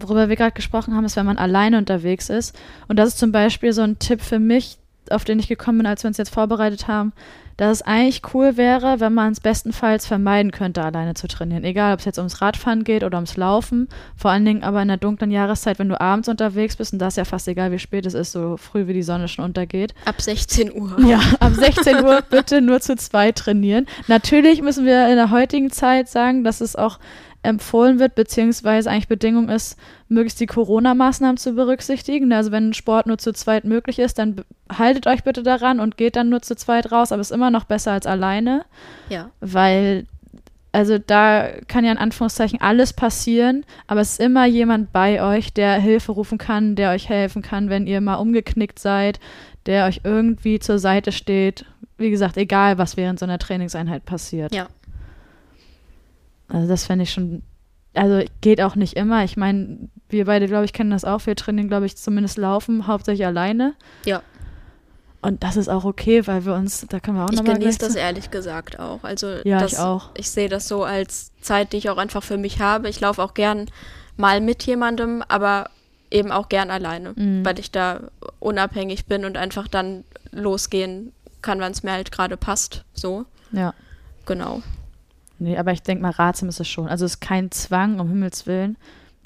Worüber wir gerade gesprochen haben, ist, wenn man alleine unterwegs ist. Und das ist zum Beispiel so ein Tipp für mich, auf den ich gekommen bin, als wir uns jetzt vorbereitet haben, dass es eigentlich cool wäre, wenn man es bestenfalls vermeiden könnte, alleine zu trainieren. Egal, ob es jetzt ums Radfahren geht oder ums Laufen. Vor allen Dingen aber in der dunklen Jahreszeit, wenn du abends unterwegs bist, und das ist ja fast egal, wie spät es ist, so früh wie die Sonne schon untergeht. Ab 16 Uhr. Ja, ab 16 Uhr bitte nur zu zweit trainieren. Natürlich müssen wir in der heutigen Zeit sagen, dass es auch empfohlen wird, beziehungsweise eigentlich Bedingung ist, möglichst die Corona-Maßnahmen zu berücksichtigen. Also wenn Sport nur zu zweit möglich ist, dann haltet euch bitte daran und geht dann nur zu zweit raus, aber es ist immer noch besser als alleine, Ja. weil also da kann ja in Anführungszeichen alles passieren, aber es ist immer jemand bei euch, der Hilfe rufen kann, der euch helfen kann, wenn ihr mal umgeknickt seid, der euch irgendwie zur Seite steht. Wie gesagt, egal, was während so einer Trainingseinheit passiert. Ja. Also das fände ich schon, also geht auch nicht immer. Ich meine, wir beide, glaube ich, kennen das auch. Wir trainieren, glaube ich, zumindest laufen, hauptsächlich alleine. Ja. Und das ist auch okay, weil wir uns, da können wir auch Ich nochmal genieße gleich das ehrlich gesagt auch. Also Ja, das, ich auch. Ich sehe das so als Zeit, die ich auch einfach für mich habe. Ich laufe auch gern mal mit jemandem, aber eben auch gern alleine, Mhm. weil ich da unabhängig bin und einfach dann losgehen kann, wann es mir halt gerade passt. So, Ja. genau. Nee, aber ich denke mal, ratsam ist es schon. Also es ist kein Zwang, um Himmels Willen.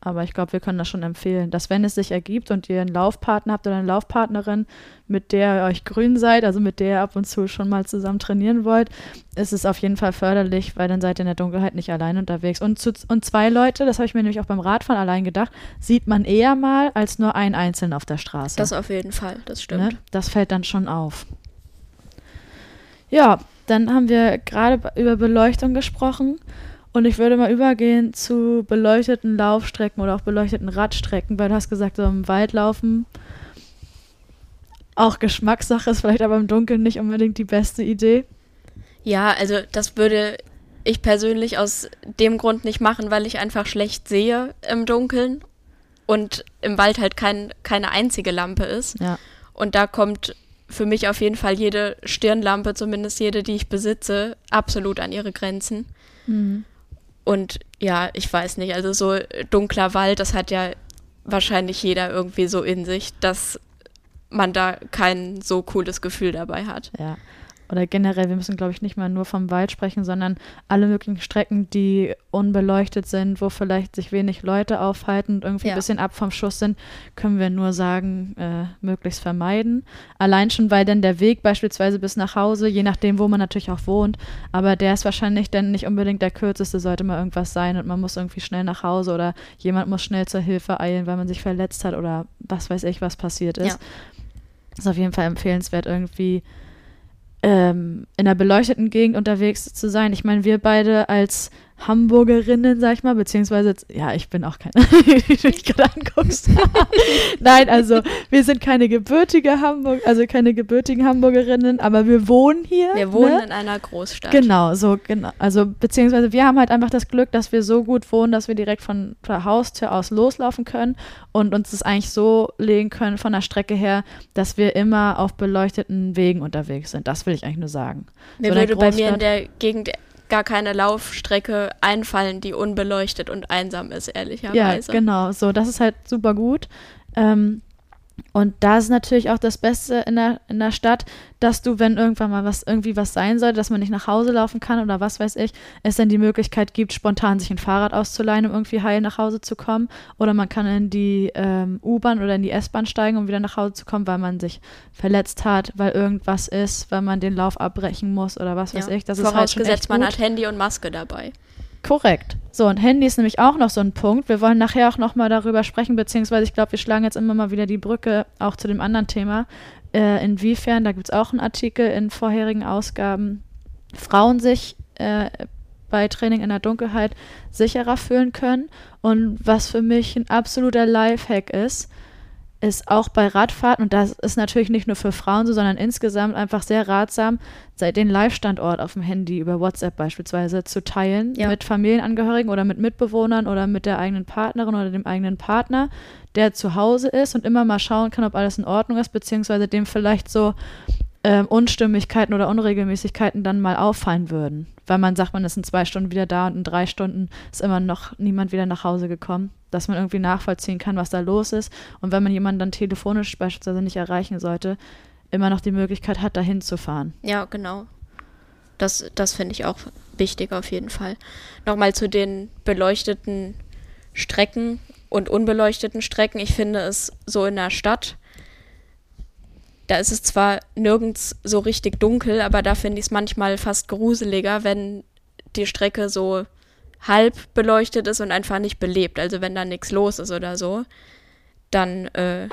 Aber ich glaube, wir können das schon empfehlen, dass wenn es sich ergibt und ihr einen Laufpartner habt oder eine Laufpartnerin, mit der ihr euch grün seid, also mit der ihr ab und zu schon mal zusammen trainieren wollt, ist es auf jeden Fall förderlich, weil dann seid ihr in der Dunkelheit nicht allein unterwegs. Und, zu, und zwei Leute, das habe ich mir nämlich auch beim Radfahren allein gedacht, sieht man eher mal als nur einen Einzelnen auf der Straße. Das auf jeden Fall, das stimmt. Ne? Das fällt dann schon auf. Ja, dann haben wir gerade über Beleuchtung gesprochen und ich würde mal übergehen zu beleuchteten Laufstrecken oder auch beleuchteten Radstrecken, weil du hast gesagt, so im Wald laufen. Auch Geschmackssache ist vielleicht aber im Dunkeln nicht unbedingt die beste Idee. Ja, also das würde ich persönlich aus dem Grund nicht machen, weil ich einfach schlecht sehe im Dunkeln und im Wald halt kein, keine einzige Lampe ist. Ja. Und da kommt für mich auf jeden Fall jede Stirnlampe, zumindest jede, die ich besitze, absolut an ihre Grenzen. Und ja, ich weiß nicht, also so dunkler Wald, das hat ja wahrscheinlich jeder irgendwie so in sich, dass man da kein so cooles Gefühl dabei hat. Ja. Oder generell, wir müssen, glaube ich, nicht mal nur vom Wald sprechen, sondern alle möglichen Strecken, die unbeleuchtet sind, wo vielleicht sich wenig Leute aufhalten und irgendwie Ja. ein bisschen ab vom Schuss sind, können wir nur sagen, äh, möglichst vermeiden. Allein schon, weil dann der Weg beispielsweise bis nach Hause, je nachdem, wo man natürlich auch wohnt, aber der ist wahrscheinlich dann nicht unbedingt der kürzeste, sollte mal irgendwas sein und man muss irgendwie schnell nach Hause oder jemand muss schnell zur Hilfe eilen, weil man sich verletzt hat oder was weiß ich, was passiert ist. Ja. Ist auf jeden Fall empfehlenswert, irgendwie ähm, in einer beleuchteten Gegend unterwegs zu sein. Ich meine, wir beide als Hamburgerinnen, sag ich mal, beziehungsweise, jetzt- ja, ich bin auch keine, wie du mich gerade anguckst. Nein, also wir sind keine gebürtige Hamburg, also keine gebürtigen Hamburgerinnen, aber wir wohnen hier. Wir wohnen ne? in einer Großstadt. Genau, so, genau. Also, beziehungsweise wir haben halt einfach das Glück, dass wir so gut wohnen, dass wir direkt von der Haustür aus loslaufen können und uns das eigentlich so legen können von der Strecke her, dass wir immer auf beleuchteten Wegen unterwegs sind. Das will ich eigentlich nur sagen. Mir So würde bei mir in der Gegend gar keine Laufstrecke einfallen, die unbeleuchtet und einsam ist, Ja, ehrlicherweise. genau. So, das ist halt super gut. Ähm, und da ist natürlich auch das Beste in der, in der Stadt, dass du, wenn irgendwann mal was irgendwie was sein sollte, dass man nicht nach Hause laufen kann oder was weiß ich, es dann die Möglichkeit gibt, spontan sich ein Fahrrad auszuleihen, um irgendwie heil nach Hause zu kommen. Oder man kann in die ähm, U-Bahn oder in die S-Bahn steigen, um wieder nach Hause zu kommen, weil man sich verletzt hat, weil irgendwas ist, weil man den Lauf abbrechen muss oder was weiß Ja. ich. Das ist halt schon Vorausgesetzt, echt man gut. hat Handy und Maske dabei. Korrekt. So, und Handy ist nämlich auch noch so ein Punkt. Wir wollen nachher auch noch mal darüber sprechen, beziehungsweise ich glaube, wir schlagen jetzt immer mal wieder die Brücke auch zu dem anderen Thema. Äh, inwiefern, da gibt es auch einen Artikel in vorherigen Ausgaben, Frauen sich äh, bei Training in der Dunkelheit sicherer fühlen können. Und was für mich ein absoluter Lifehack ist, ist auch bei Radfahrten, und das ist natürlich nicht nur für Frauen so, sondern insgesamt einfach sehr ratsam, seit den Live-Standort auf dem Handy über WhatsApp beispielsweise zu teilen Ja. mit Familienangehörigen oder mit Mitbewohnern oder mit der eigenen Partnerin oder dem eigenen Partner, der zu Hause ist und immer mal schauen kann, ob alles in Ordnung ist, beziehungsweise dem vielleicht so ähm, Unstimmigkeiten oder Unregelmäßigkeiten dann mal auffallen würden. Weil man sagt, man ist in zwei Stunden wieder da und in drei Stunden ist immer noch niemand wieder nach Hause gekommen. Dass man irgendwie nachvollziehen kann, was da los ist. Und wenn man jemanden dann telefonisch beispielsweise nicht erreichen sollte, immer noch die Möglichkeit hat, dahin zu fahren. Ja, genau. Das, das finde ich auch wichtig auf jeden Fall. Nochmal zu den beleuchteten Strecken und unbeleuchteten Strecken. Ich finde es so in der Stadt, da ist es zwar nirgends so richtig dunkel, aber da finde ich es manchmal fast gruseliger, wenn die Strecke so halb beleuchtet ist und einfach nicht belebt. Also wenn da nichts los ist oder so, dann äh,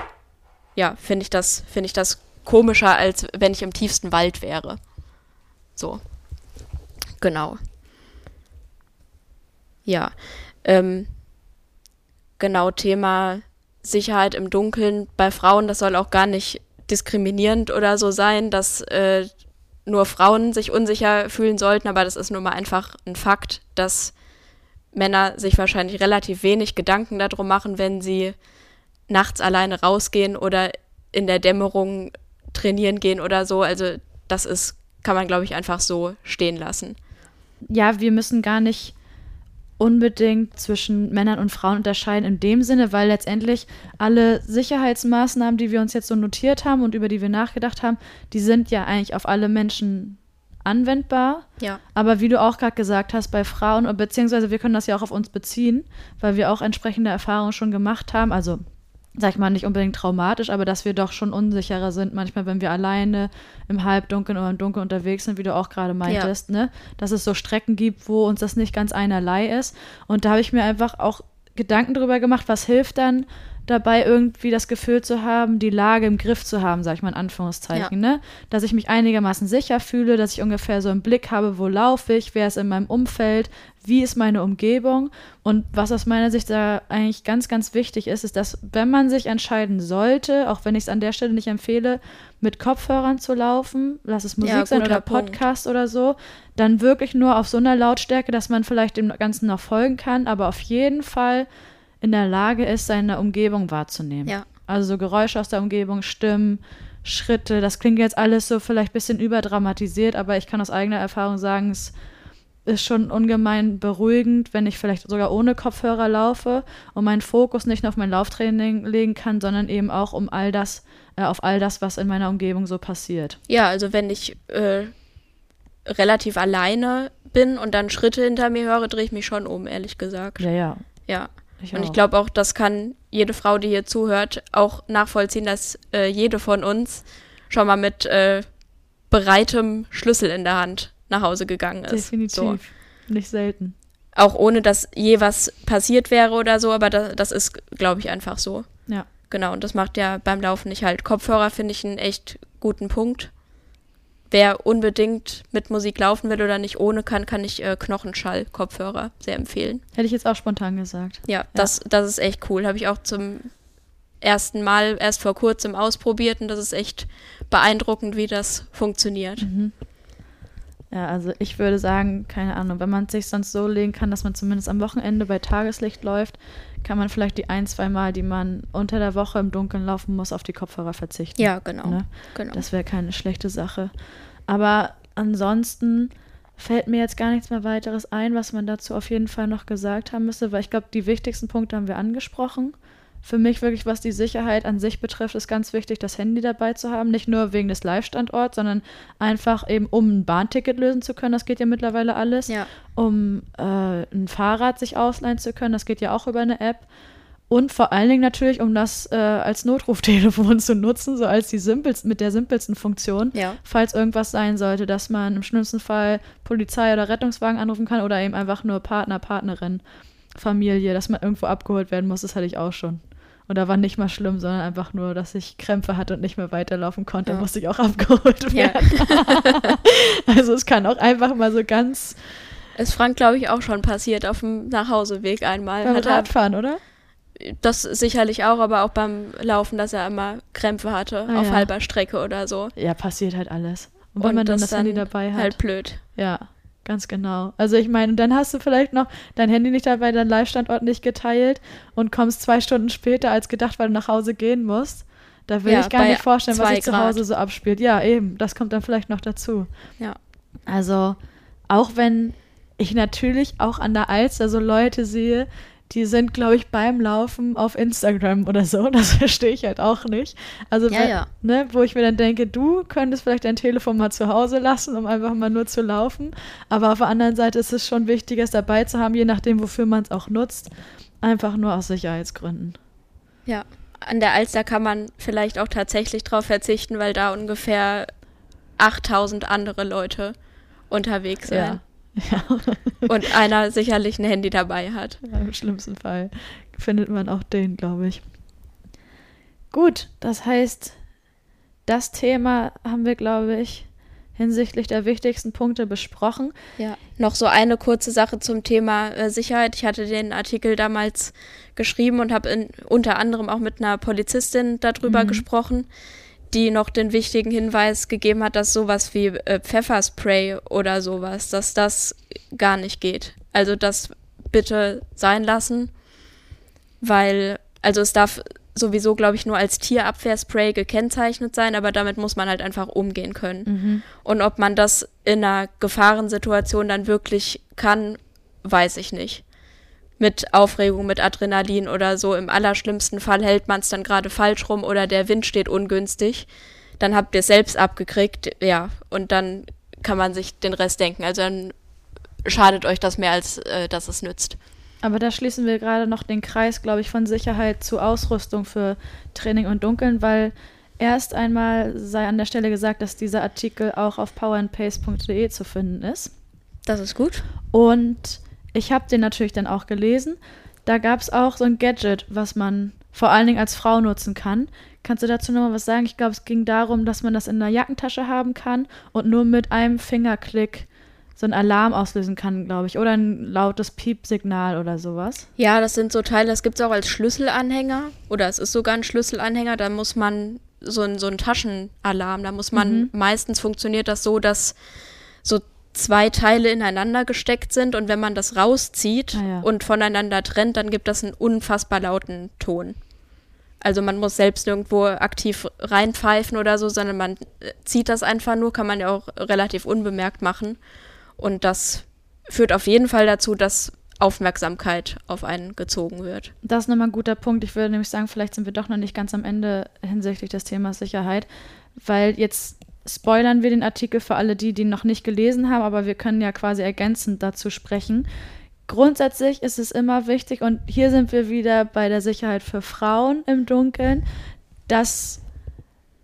ja, finde ich das, finde ich das komischer, als wenn ich im tiefsten Wald wäre. So. Genau. Ja. Ähm, genau, Thema Sicherheit im Dunkeln bei Frauen, das soll auch gar nicht diskriminierend oder so sein, dass äh, nur Frauen sich unsicher fühlen sollten, aber das ist nun mal einfach ein Fakt, dass Männer sich wahrscheinlich relativ wenig Gedanken darum machen, wenn sie nachts alleine rausgehen oder in der Dämmerung trainieren gehen oder so. Also das ist, kann man glaube ich einfach so stehen lassen. ja, wir müssen gar nicht unbedingt zwischen Männern und Frauen unterscheiden in dem Sinne, weil letztendlich alle Sicherheitsmaßnahmen, die wir uns jetzt so notiert haben und über die wir nachgedacht haben, die sind ja eigentlich auf alle Menschen anwendbar. Ja. Aber wie du auch gerade gesagt hast, bei Frauen, und beziehungsweise wir können das ja auch auf uns beziehen, weil wir auch entsprechende Erfahrungen schon gemacht haben. Also, sag ich mal, nicht unbedingt traumatisch, aber dass wir doch schon unsicherer sind, manchmal, wenn wir alleine im Halbdunkeln oder im Dunkeln unterwegs sind, wie du auch gerade meintest, ne? Dass es so Strecken gibt, wo uns das nicht ganz einerlei ist. Und da habe ich mir einfach auch Gedanken drüber gemacht, was hilft dann dabei, irgendwie das Gefühl zu haben, die Lage im Griff zu haben, sag ich mal in Anführungszeichen, ne? Dass ich mich einigermaßen sicher fühle, dass ich ungefähr so einen Blick habe, wo laufe ich, wer ist in meinem Umfeld, wie ist meine Umgebung und was aus meiner Sicht da eigentlich ganz, ganz wichtig ist, ist, dass wenn man sich entscheiden sollte, auch wenn ich es an der Stelle nicht empfehle, mit Kopfhörern zu laufen, lass es Musik Ja, sein oder Punkt. Podcast oder so, dann wirklich nur auf so einer Lautstärke, dass man vielleicht dem Ganzen noch folgen kann, aber auf jeden Fall in der Lage ist, seine Umgebung wahrzunehmen. Ja. Also so Geräusche aus der Umgebung, Stimmen, Schritte, das klingt jetzt alles so vielleicht ein bisschen überdramatisiert, aber ich kann aus eigener Erfahrung sagen, es ist schon ungemein beruhigend, wenn ich vielleicht sogar ohne Kopfhörer laufe und meinen Fokus nicht nur auf mein Lauftraining legen kann, sondern eben auch um all das, äh, auf all das, was in meiner Umgebung so passiert. Ja, also wenn ich äh, relativ alleine bin und dann Schritte hinter mir höre, drehe ich mich schon um, ehrlich gesagt. Ja, ja. Ja. Ich und ich glaube auch, das kann jede Frau, die hier zuhört, auch nachvollziehen, dass äh, jede von uns schon mal mit äh, bereitem Schlüssel in der Hand nach Hause gegangen ist. Definitiv. So. Nicht selten. Auch ohne, dass je was passiert wäre oder so, aber das, das ist, glaube ich, einfach so. Ja. Genau, und das macht ja beim Laufen nicht halt. Kopfhörer finde ich einen echt guten Punkt. Wer unbedingt mit Musik laufen will oder nicht ohne kann, kann ich äh, Knochenschall-Kopfhörer sehr empfehlen. Hätte ich jetzt auch spontan gesagt. Ja, Das, das ist echt cool. Habe ich auch zum ersten Mal erst vor kurzem ausprobiert und das ist echt beeindruckend, wie das funktioniert. Mhm. Ja, also ich würde sagen, keine Ahnung, wenn man sich sonst so legen kann, dass man zumindest am Wochenende bei Tageslicht läuft, kann man vielleicht die ein, zwei Mal, die man unter der Woche im Dunkeln laufen muss, auf die Kopfhörer verzichten. Ja, genau. Ne? genau. Das wäre keine schlechte Sache. Aber ansonsten fällt mir jetzt gar nichts mehr weiteres ein, was man dazu auf jeden Fall noch gesagt haben müsste, weil ich glaube, die wichtigsten Punkte haben wir angesprochen. Für mich wirklich, was die Sicherheit an sich betrifft, ist ganz wichtig, das Handy dabei zu haben. Nicht nur wegen des Live-Standorts, sondern einfach eben, um ein Bahnticket lösen zu können. Das geht ja mittlerweile alles. Ja. Um äh, ein Fahrrad sich ausleihen zu können. Das geht ja auch über eine App. Und vor allen Dingen natürlich, um das äh, als Notruftelefon zu nutzen, so als die simpelsten, mit der simpelsten Funktion. Ja. Falls irgendwas sein sollte, dass man im schlimmsten Fall Polizei oder Rettungswagen anrufen kann oder eben einfach nur Partner, Partnerin, Familie, dass man irgendwo abgeholt werden muss, das hatte ich auch schon. Und da war nicht mal schlimm, sondern einfach nur, dass ich Krämpfe hatte und nicht mehr weiterlaufen konnte, Ja. musste ich auch abgeholt Ja. werden. also es kann auch einfach mal so ganz Ist Frank, glaube ich, auch schon passiert auf dem Nachhauseweg einmal. beim Radfahren, oder? das sicherlich auch, aber auch beim Laufen, dass er immer Krämpfe hatte Ah, auf ja. halber Strecke oder so. Ja, passiert halt alles. Und wenn Und man dann das das Handy dabei hat. Halt blöd. Ja, ganz genau. Also ich meine, dann hast du vielleicht noch dein Handy nicht dabei, dein Live-Standort nicht geteilt und kommst zwei Stunden später als gedacht, weil du nach Hause gehen musst. Da will Ja, ich gar nicht vorstellen, was sich zu. Hause so abspielt. Ja, eben. Das kommt dann vielleicht noch dazu. Ja. Also, auch wenn ich natürlich auch an der Alster so Leute sehe, die sind, glaube ich, beim Laufen auf Instagram oder so. Das verstehe ich halt auch nicht. Also, Ja, wenn, ja. Ne, wo ich mir dann denke, du könntest vielleicht dein Telefon mal zu Hause lassen, um einfach mal nur zu laufen. Aber auf der anderen Seite ist es schon wichtig, es dabei zu haben, je nachdem, wofür man es auch nutzt. Einfach nur aus Sicherheitsgründen. Ja. An der Alster kann man vielleicht auch tatsächlich drauf verzichten, weil da ungefähr 8000 andere Leute unterwegs sind. Ja. Ja, Und einer sicherlich ein Handy dabei hat. im schlimmsten Fall findet man auch den, glaube ich. Gut, das heißt, das Thema haben wir, glaube ich, hinsichtlich der wichtigsten Punkte besprochen. Ja, noch so eine kurze Sache zum Thema äh, Sicherheit. Ich hatte den Artikel damals geschrieben und habe unter anderem auch mit einer Polizistin darüber Mhm. gesprochen, die noch den wichtigen Hinweis gegeben hat, dass sowas wie äh, Pfefferspray oder sowas, dass das gar nicht geht. Also das bitte sein lassen, weil, also es darf sowieso, glaube ich, nur als Tierabwehrspray gekennzeichnet sein, aber damit muss man halt einfach umgehen können. Und ob man das in einer Gefahrensituation dann wirklich kann, weiß ich nicht. Mit Aufregung, mit Adrenalin oder so. Im allerschlimmsten Fall hält man es dann gerade falsch rum oder der Wind steht ungünstig. Dann habt ihr es selbst abgekriegt, ja. Und dann kann man sich den Rest denken. Also dann schadet euch das mehr, als äh, dass es nützt. Aber da schließen wir gerade noch den Kreis, glaube ich, von Sicherheit zu Ausrüstung für Training und Dunkeln, weil erst einmal sei an der Stelle gesagt, dass dieser Artikel auch auf powerandpace.de zu finden ist. Das ist gut. Und ich habe den natürlich dann auch gelesen. Da gab es auch so ein Gadget, was man vor allen Dingen als Frau nutzen kann. Kannst du dazu nochmal was sagen? Ich glaube, es ging darum, dass man das in einer Jackentasche haben kann und nur mit einem Fingerklick so einen Alarm auslösen kann, glaube ich. Oder ein lautes Piepsignal oder sowas. Ja, das sind so Teile, das gibt es auch als Schlüsselanhänger. Oder es ist sogar ein Schlüsselanhänger. Da muss man so ein, so ein Taschenalarm, da muss man, meistens funktioniert das so, dass so zwei Teile ineinander gesteckt sind und wenn man das rauszieht Ah, ja. und voneinander trennt, dann gibt das einen unfassbar lauten Ton. Also man muss selbst nirgendwo aktiv reinpfeifen oder so, sondern man äh, zieht das einfach nur, kann man ja auch relativ unbemerkt machen. Und das führt auf jeden Fall dazu, dass Aufmerksamkeit auf einen gezogen wird. Das ist nochmal ein guter Punkt. Ich würde nämlich sagen, vielleicht sind wir doch noch nicht ganz am Ende hinsichtlich des Themas Sicherheit, weil jetzt spoilern wir den Artikel für alle die, die ihn noch nicht gelesen haben, aber wir können ja quasi ergänzend dazu sprechen. Grundsätzlich ist es immer wichtig, und hier sind wir wieder bei der Sicherheit für Frauen im Dunkeln, dass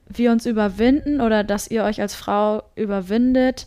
wir uns überwinden oder dass ihr euch als Frau überwindet,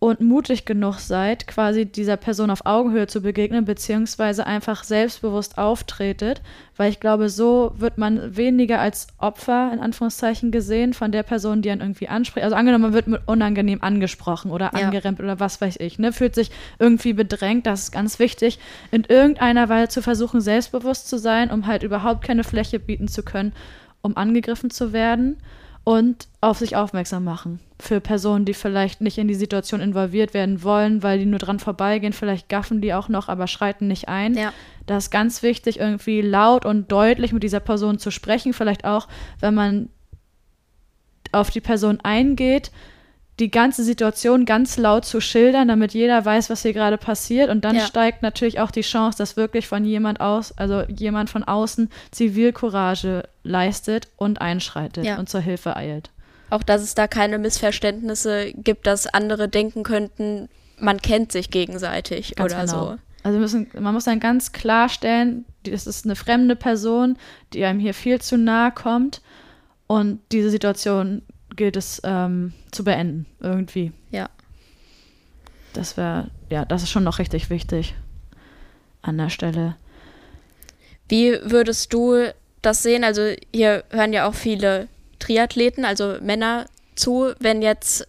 und mutig genug seid, quasi dieser Person auf Augenhöhe zu begegnen, beziehungsweise einfach selbstbewusst auftretet, weil ich glaube, so wird man weniger als Opfer in Anführungszeichen gesehen von der Person, die einen irgendwie anspricht. Also angenommen, man wird mit unangenehm angesprochen oder Ja. angerempelt oder was weiß ich, ne, fühlt sich irgendwie bedrängt, das ist ganz wichtig, in irgendeiner Weise zu versuchen, selbstbewusst zu sein, um halt überhaupt keine Fläche bieten zu können, um angegriffen zu werden und auf sich aufmerksam machen. Für Personen, die vielleicht nicht in die Situation involviert werden wollen, weil die nur dran vorbeigehen, vielleicht gaffen die auch noch, aber schreiten nicht ein. Ja. Da ist ganz wichtig, irgendwie laut und deutlich mit dieser Person zu sprechen. Vielleicht auch, wenn man auf die Person eingeht, die ganze Situation ganz laut zu schildern, damit jeder weiß, was hier gerade passiert. Und dann Ja. steigt natürlich auch die Chance, dass wirklich von jemand aus, also jemand von außen Zivilcourage leistet und einschreitet Ja. und zur Hilfe eilt. Auch dass es da keine Missverständnisse gibt, dass andere denken könnten, man kennt sich gegenseitig Ganz oder genau. so. Also müssen, man muss dann ganz klarstellen, das ist eine fremde Person, die einem hier viel zu nahe kommt. Und diese Situation gilt es ähm, zu beenden, irgendwie. Ja. Das wäre, ja, das ist schon noch richtig wichtig an der Stelle. Wie würdest du das sehen? Also hier hören ja auch viele Triathleten, also Männer zu, wenn jetzt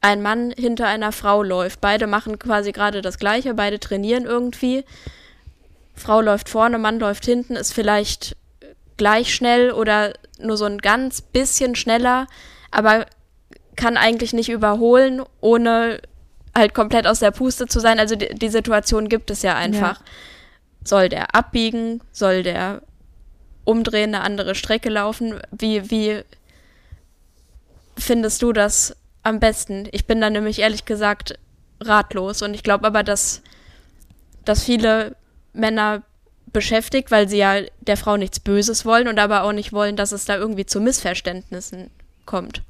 ein Mann hinter einer Frau läuft. Beide machen quasi gerade das Gleiche, beide trainieren irgendwie. Frau läuft vorne, Mann läuft hinten, ist vielleicht gleich schnell oder nur so ein ganz bisschen schneller, aber kann eigentlich nicht überholen, ohne halt komplett aus der Puste zu sein. Also die, die Situation gibt es ja einfach. Soll der abbiegen? Soll der umdrehen, eine andere Strecke laufen? Wie, wie findest du das am besten? Ich bin da nämlich ehrlich gesagt ratlos und ich glaube aber, dass, dass viele Männer beschäftigt, weil sie ja der Frau nichts Böses wollen und aber auch nicht wollen, dass es da irgendwie zu Missverständnissen kommt.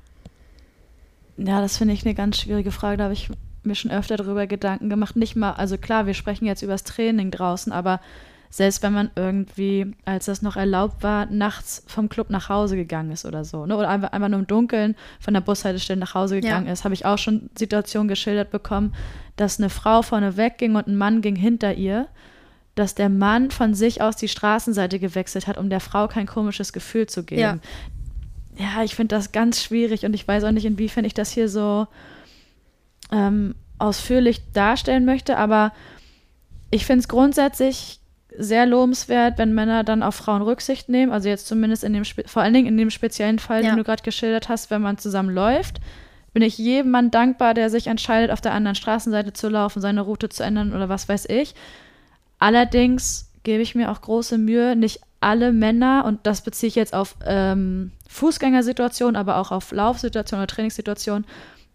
Ja, das finde ich eine ganz schwierige Frage. Da habe ich mir schon öfter darüber Gedanken gemacht. Nicht mal, also klar, wir sprechen jetzt über das Training draußen, aber selbst wenn man irgendwie, als das noch erlaubt war, nachts vom Club nach Hause gegangen ist oder so, ne? oder einfach, einfach nur im Dunkeln von der Bushaltestelle nach Hause gegangen Ja. ist, habe ich auch schon Situationen geschildert bekommen, dass eine Frau vorne wegging und ein Mann ging hinter ihr, dass der Mann von sich aus die Straßenseite gewechselt hat, um der Frau kein komisches Gefühl zu geben. Ja. Ja, ich finde das ganz schwierig und ich weiß auch nicht, inwiefern ich das hier so ähm, ausführlich darstellen möchte, aber ich finde es grundsätzlich sehr lobenswert, wenn Männer dann auf Frauen Rücksicht nehmen. Also jetzt zumindest in dem, Spe- vor allen Dingen in dem speziellen Fall, Ja. den du gerade geschildert hast, wenn man zusammen läuft, bin ich jedem Mann dankbar, der sich entscheidet, auf der anderen Straßenseite zu laufen, seine Route zu ändern oder was weiß ich. Allerdings gebe ich mir auch große Mühe, nicht alle Männer, und das beziehe ich jetzt auf ähm, Fußgängersituationen, aber auch auf Laufsituationen oder Trainingssituationen,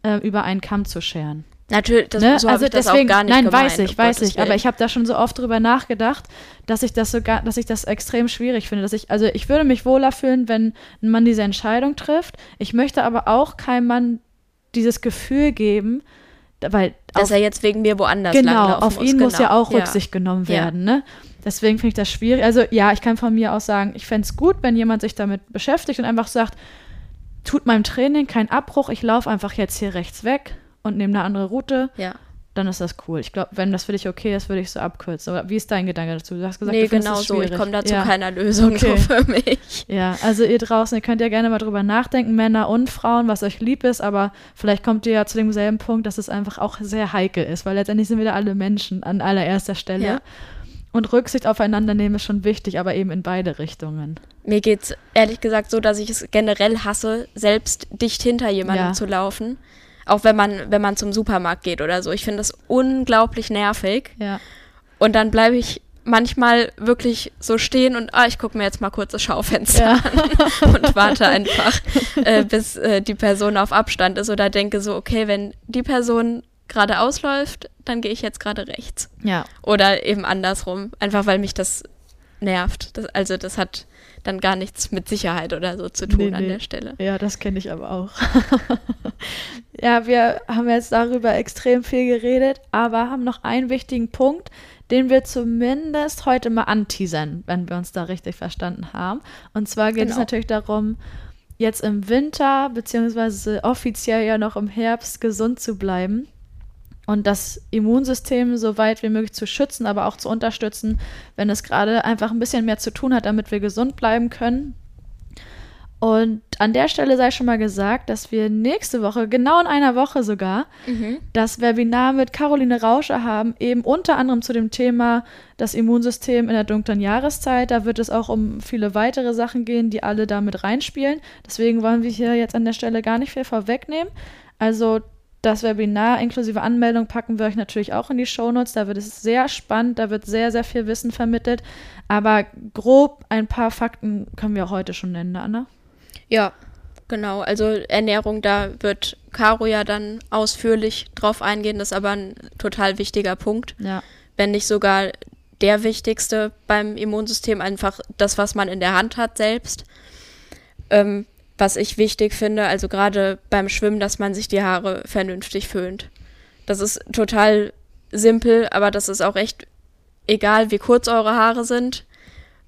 äh, über einen Kamm zu scheren. Natürlich, das, Ne? so also ich das deswegen, auch gar nicht nein, gemeint. weiß ich, um weiß ich, aber ich habe da schon so oft drüber nachgedacht, dass ich das sogar, dass ich das extrem schwierig finde, dass ich, also ich würde mich wohler fühlen, wenn ein Mann diese Entscheidung trifft. Ich möchte aber auch keinem Mann dieses Gefühl geben, weil dass auf, er jetzt wegen mir woanders genau, auf muss. ihn muss ja genau. auch Rücksicht genommen werden, ne? Deswegen finde ich das schwierig. Also ja, ich kann von mir aus sagen, ich fände es gut, wenn jemand sich damit beschäftigt und einfach sagt, tut meinem Training keinen Abbruch, ich laufe einfach jetzt hier rechts weg und nehme eine andere Route Ja. Dann ist das cool. Ich glaube, wenn das für dich okay ist, würde ich so abkürzen. Aber wie ist dein Gedanke dazu? Du hast gesagt, Nee, du genau so. Ich komme da zu ja. keiner Lösung Okay. für mich. Ja, also ihr draußen, ihr könnt ja gerne mal drüber nachdenken, Männer und Frauen, was euch lieb ist, aber vielleicht kommt ihr ja zu demselben Punkt, dass es einfach auch sehr heikel ist, weil letztendlich sind wir da alle Menschen an allererster Stelle. Ja. Und Rücksicht aufeinander nehmen ist schon wichtig, aber eben in beide Richtungen. Mir geht's ehrlich gesagt so, dass ich es generell hasse, selbst dicht hinter jemandem Ja. zu laufen. Auch wenn man, wenn man zum Supermarkt geht oder so. Ich finde das unglaublich nervig. Ja. Und dann bleibe ich manchmal wirklich so stehen und ah, ich gucke mir jetzt mal kurz das Schaufenster Ja. an und warte einfach, äh, bis äh, die Person auf Abstand ist oder denke so, okay, wenn die Person gerade ausläuft, dann gehe ich jetzt gerade rechts. Ja. Oder eben andersrum, einfach weil mich das nervt. Das, also das hat dann gar nichts mit Sicherheit oder so zu tun Nee, an nee. der Stelle. Ja, das kenne ich aber auch. ja, wir haben jetzt darüber extrem viel geredet, aber haben noch einen wichtigen Punkt, den wir zumindest heute mal anteasern, wenn wir uns da richtig verstanden haben. Und zwar geht es Genau. natürlich darum, jetzt im Winter, beziehungsweise offiziell ja noch im Herbst, gesund zu bleiben. Und das Immunsystem so weit wie möglich zu schützen, aber auch zu unterstützen, wenn es gerade einfach ein bisschen mehr zu tun hat, damit wir gesund bleiben können. Und an der Stelle sei schon mal gesagt, dass wir nächste Woche, genau in einer Woche sogar, Mhm. das Webinar mit Caroline Rauscher haben, eben unter anderem zu dem Thema das Immunsystem in der dunklen Jahreszeit. Da wird es auch um viele weitere Sachen gehen, die alle da mit reinspielen. Deswegen wollen wir hier jetzt an der Stelle gar nicht viel vorwegnehmen. Also das Webinar inklusive Anmeldung packen wir euch natürlich auch in die Shownotes. Da wird es sehr spannend, da wird sehr, sehr viel Wissen vermittelt. Aber grob ein paar Fakten können wir heute schon nennen, Anna. Ja, genau. Also Ernährung, da wird Caro ja dann ausführlich drauf eingehen. Das ist aber ein total wichtiger Punkt. Ja. Wenn nicht sogar der wichtigste beim Immunsystem, einfach das, was man in der Hand hat selbst. Ähm, was ich wichtig finde, also gerade beim Schwimmen, dass man sich die Haare vernünftig föhnt. Das ist total simpel, aber das ist auch echt egal, wie kurz eure Haare sind,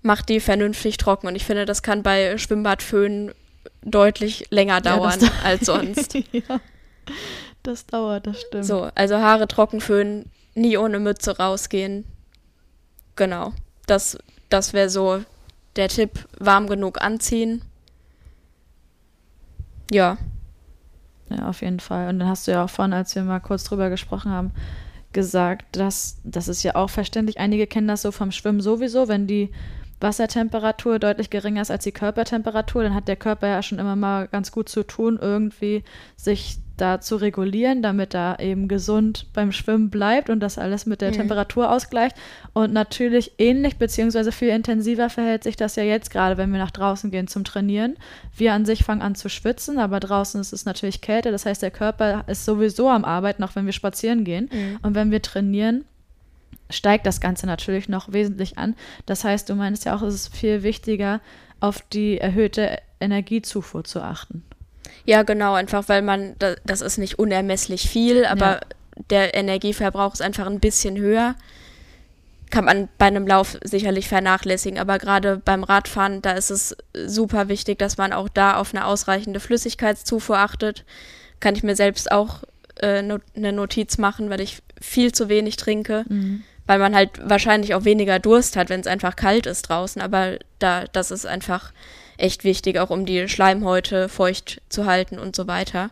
macht die vernünftig trocken. Und ich finde, das kann bei Schwimmbadföhn deutlich länger Ja, dauern das- als sonst. ja. Das dauert, das stimmt. So, also Haare trocken föhnen, nie ohne Mütze rausgehen. Genau. Das, das wäre so der Tipp, warm genug anziehen. Ja, Ja, auf jeden Fall. Und dann hast du ja auch vorhin, als wir mal kurz drüber gesprochen haben, gesagt, dass das ist ja auch verständlich. Einige kennen das so vom Schwimmen sowieso, wenn die Wassertemperatur deutlich geringer ist als die Körpertemperatur, dann hat der Körper ja schon immer mal ganz gut zu tun, irgendwie sich da zu regulieren, damit er eben gesund beim Schwimmen bleibt und das alles mit der Mhm. Temperatur ausgleicht. Und natürlich ähnlich beziehungsweise viel intensiver verhält sich das ja jetzt gerade, wenn wir nach draußen gehen zum Trainieren. Wir an sich fangen an zu schwitzen, aber draußen ist es natürlich Kälte. Das heißt, der Körper ist sowieso am Arbeiten, auch wenn wir spazieren gehen. Mhm. Und wenn wir trainieren, steigt das Ganze natürlich noch wesentlich an. Das heißt, du meinst ja auch, es ist viel wichtiger, auf die erhöhte Energiezufuhr zu achten. Ja, genau, einfach weil man, da- das ist nicht unermesslich viel, aber Ja. der Energieverbrauch ist einfach ein bisschen höher. Kann man bei einem Lauf sicherlich vernachlässigen, aber gerade beim Radfahren, da ist es super wichtig, dass man auch da auf eine ausreichende Flüssigkeitszufuhr achtet. Kann ich mir selbst auch äh, eine Notiz machen, weil ich viel zu wenig trinke, weil man halt wahrscheinlich auch weniger Durst hat, wenn es einfach kalt ist draußen. Aber da, das ist einfach echt wichtig, auch um die Schleimhäute feucht zu halten und so weiter.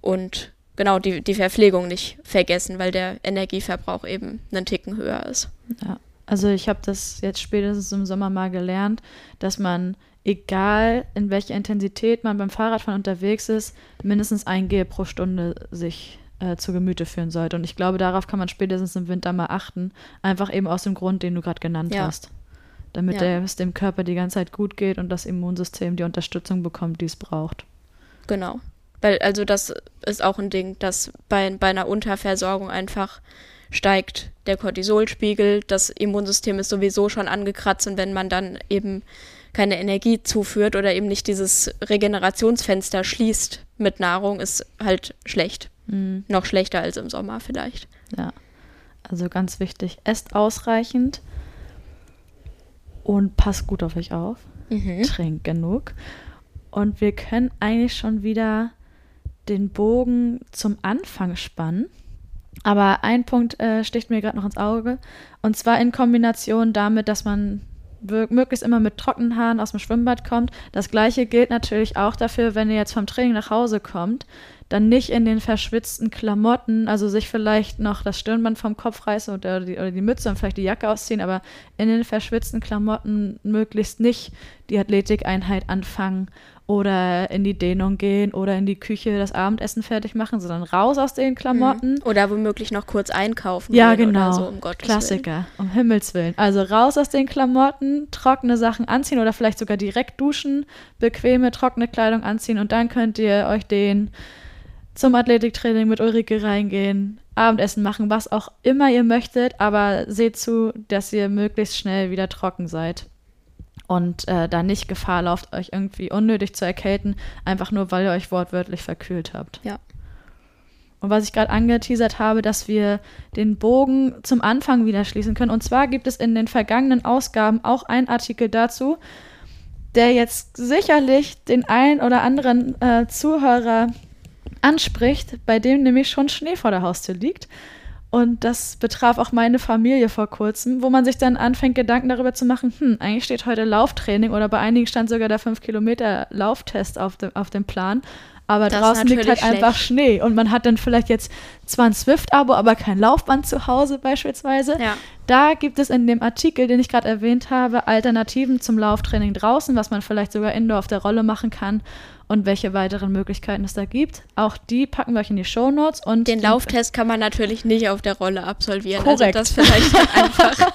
Und genau, die, die Verpflegung nicht vergessen, weil der Energieverbrauch eben einen Ticken höher ist. Ja, also ich habe das jetzt spätestens im Sommer mal gelernt, dass man, egal in welcher Intensität man beim Fahrradfahren unterwegs ist, mindestens ein Gel pro Stunde sich äh, zu Gemüte führen sollte. Und ich glaube, darauf kann man spätestens im Winter mal achten. Einfach eben aus dem Grund, den du gerade genannt Ja. hast. Damit Ja. der, es dem Körper die ganze Zeit gut geht und das Immunsystem die Unterstützung bekommt, die es braucht. Genau. Weil, also das ist auch ein Ding, dass bei, bei einer Unterversorgung einfach steigt der Cortisolspiegel, das Immunsystem ist sowieso schon angekratzt und wenn man dann eben keine Energie zuführt oder eben nicht dieses Regenerationsfenster schließt mit Nahrung, ist halt schlecht. Mhm. Noch schlechter als im Sommer vielleicht. Ja, also ganz wichtig, esst ausreichend und passt gut auf euch auf. Trinkt genug. Und wir können eigentlich schon wieder den Bogen zum Anfang spannen. Aber ein Punkt äh, sticht mir gerade noch ins Auge. Und zwar in Kombination damit, dass man möglichst immer mit trockenen Haaren aus dem Schwimmbad kommt. Das gleiche gilt natürlich auch dafür, wenn ihr jetzt vom Training nach Hause kommt, dann nicht in den verschwitzten Klamotten, also sich vielleicht noch das Stirnband vom Kopf reißen oder die, oder die Mütze und vielleicht die Jacke ausziehen, aber in den verschwitzten Klamotten möglichst nicht die Athletikeinheit anfangen oder in die Dehnung gehen oder in die Küche das Abendessen fertig machen, sondern raus aus den Klamotten. Oder womöglich noch kurz einkaufen. Ja, genau. Oder so, um Gottes Willen. Klassiker, um Himmels Willen. Also raus aus den Klamotten, trockene Sachen anziehen oder vielleicht sogar direkt duschen, bequeme, trockene Kleidung anziehen und dann könnt ihr euch den zum Athletiktraining mit Ulrike reingehen, Abendessen machen, was auch immer ihr möchtet, aber seht zu, dass ihr möglichst schnell wieder trocken seid und äh, da nicht Gefahr lauft, euch irgendwie unnötig zu erkälten, einfach nur weil ihr euch wortwörtlich verkühlt habt. Ja. Und was ich gerade angeteasert habe, dass wir den Bogen zum Anfang wieder schließen können. Und zwar gibt es in den vergangenen Ausgaben auch einen Artikel dazu, der jetzt sicherlich den einen oder anderen äh, Zuhörer anspricht, bei dem nämlich schon Schnee vor der Haustür liegt. Und das betraf auch meine Familie vor kurzem, wo man sich dann anfängt, Gedanken darüber zu machen, hm, eigentlich steht heute Lauftraining oder bei einigen stand sogar der 5-Kilometer-Lauftest auf, dem auf dem Plan. Aber Das draußen liegt halt natürlich einfach schlecht. Schnee und man hat dann vielleicht jetzt zwar ein Swift-Abo, aber kein Laufband zu Hause beispielsweise. Ja. Da gibt es in dem Artikel, den ich gerade erwähnt habe, Alternativen zum Lauftraining draußen, was man vielleicht sogar indoor auf der Rolle machen kann und welche weiteren Möglichkeiten es da gibt. Auch die packen wir euch in die Shownotes und Den Lauftest kann man natürlich nicht auf der Rolle absolvieren. Korrekt. Also das vielleicht einfach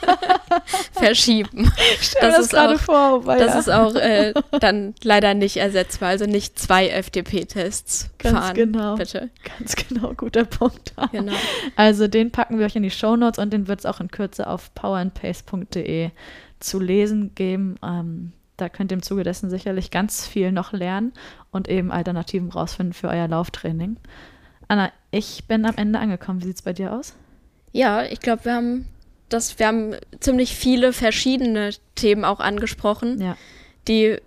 verschieben. Stell mir das ist gerade auch, vor, weil das ja, ist auch äh, dann leider nicht ersetzbar. Also nicht zwei FDP-Tests Ganz fahren. genau. Bitte. ganz genau guter Punkt. Genau. Also den packen wir euch in die Shownotes und den wird es auch in Kürze auf powerandpace.de zu lesen geben. Ähm, da könnt ihr im Zuge dessen sicherlich ganz viel noch lernen und eben Alternativen rausfinden für euer Lauftraining. Anna, ich bin am Ende angekommen. Wie sieht es bei dir aus? Ja, ich glaube, wir haben das, wir haben ziemlich viele verschiedene Themen auch angesprochen, Ja. die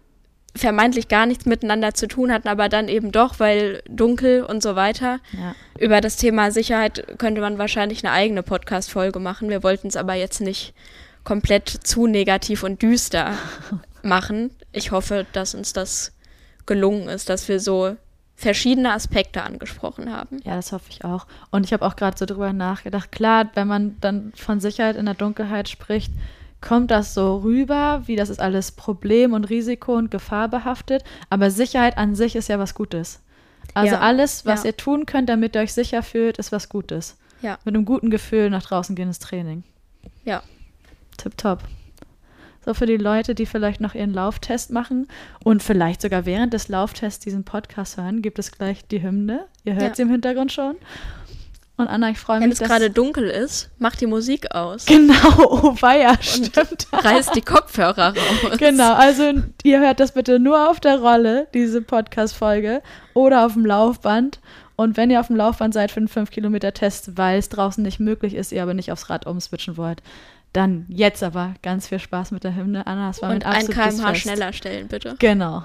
vermeintlich gar nichts miteinander zu tun hatten, aber dann eben doch, weil dunkel und so weiter. Ja. Über das Thema Sicherheit könnte man wahrscheinlich eine eigene Podcast-Folge machen. Wir wollten es aber jetzt nicht komplett zu negativ und düster machen. Ich hoffe, dass uns das gelungen ist, dass wir so verschiedene Aspekte angesprochen haben. Ja, das hoffe ich auch. Und ich habe auch gerade so drüber nachgedacht. Klar, wenn man dann von Sicherheit in der Dunkelheit spricht, kommt das so rüber, wie das ist alles Problem und Risiko und Gefahr behaftet. Aber Sicherheit an sich ist ja was Gutes. Also Ja, alles, was ja. ihr tun könnt, damit ihr euch sicher fühlt, ist was Gutes. Ja. Mit einem guten Gefühl nach draußen gehen ins Training. Ja. Tipptopp. So für die Leute, die vielleicht noch ihren Lauftest machen und vielleicht sogar während des Lauftests diesen Podcast hören, gibt es gleich die Hymne. Ihr hört Ja. sie im Hintergrund schon. Und Anna, ich freue Wenn mich, es gerade dunkel ist, mach die Musik aus. Genau, oh weia, stimmt. Reiß die Kopfhörer raus. Genau, also ihr hört das bitte nur auf der Rolle, diese Podcast-Folge, oder auf dem Laufband. Und wenn ihr auf dem Laufband seid für einen 5-Kilometer-Test, weil es draußen nicht möglich ist, ihr aber nicht aufs Rad umswitchen wollt, dann jetzt aber ganz viel Spaß mit der Hymne. Anna, es war Und mit ein kmh schneller stellen, bitte. Genau.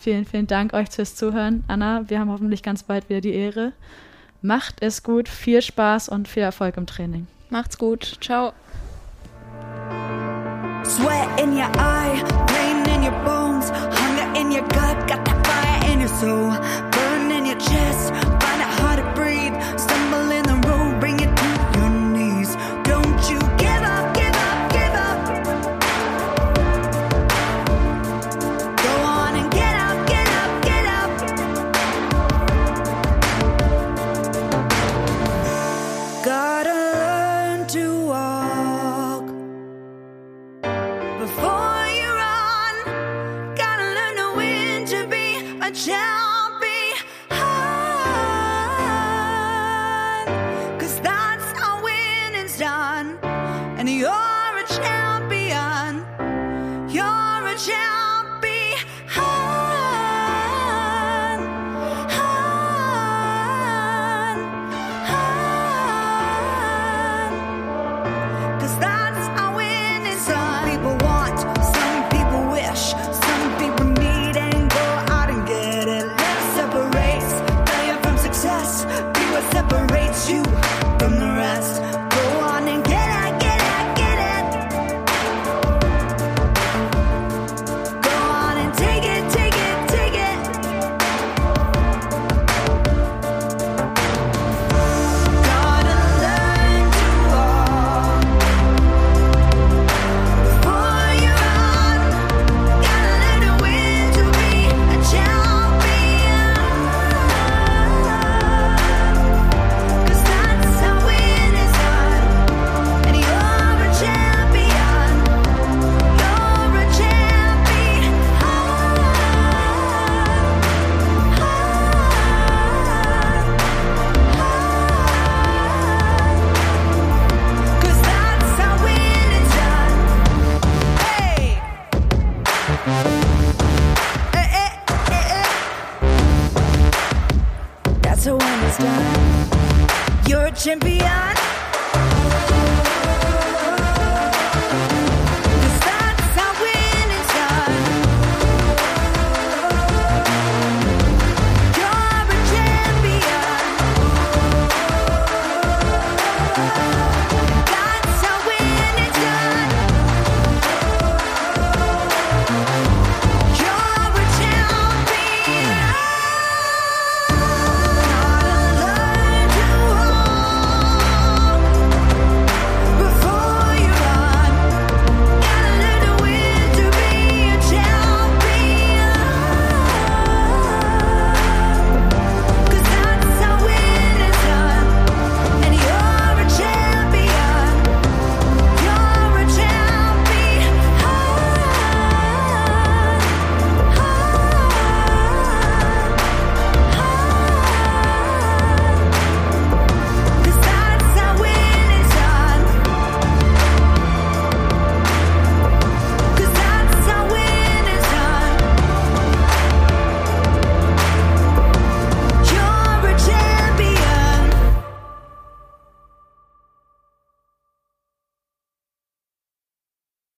Vielen, vielen Dank euch fürs Zuhören. Anna, wir haben hoffentlich ganz bald wieder die Ehre. Macht es gut, viel Spaß und viel Erfolg im Training. Macht's gut. Ciao. Sweat in your eye, pain in your bones, hunger in your gut, got that fire in your soul. Burn in your chest, find it hard to breathe.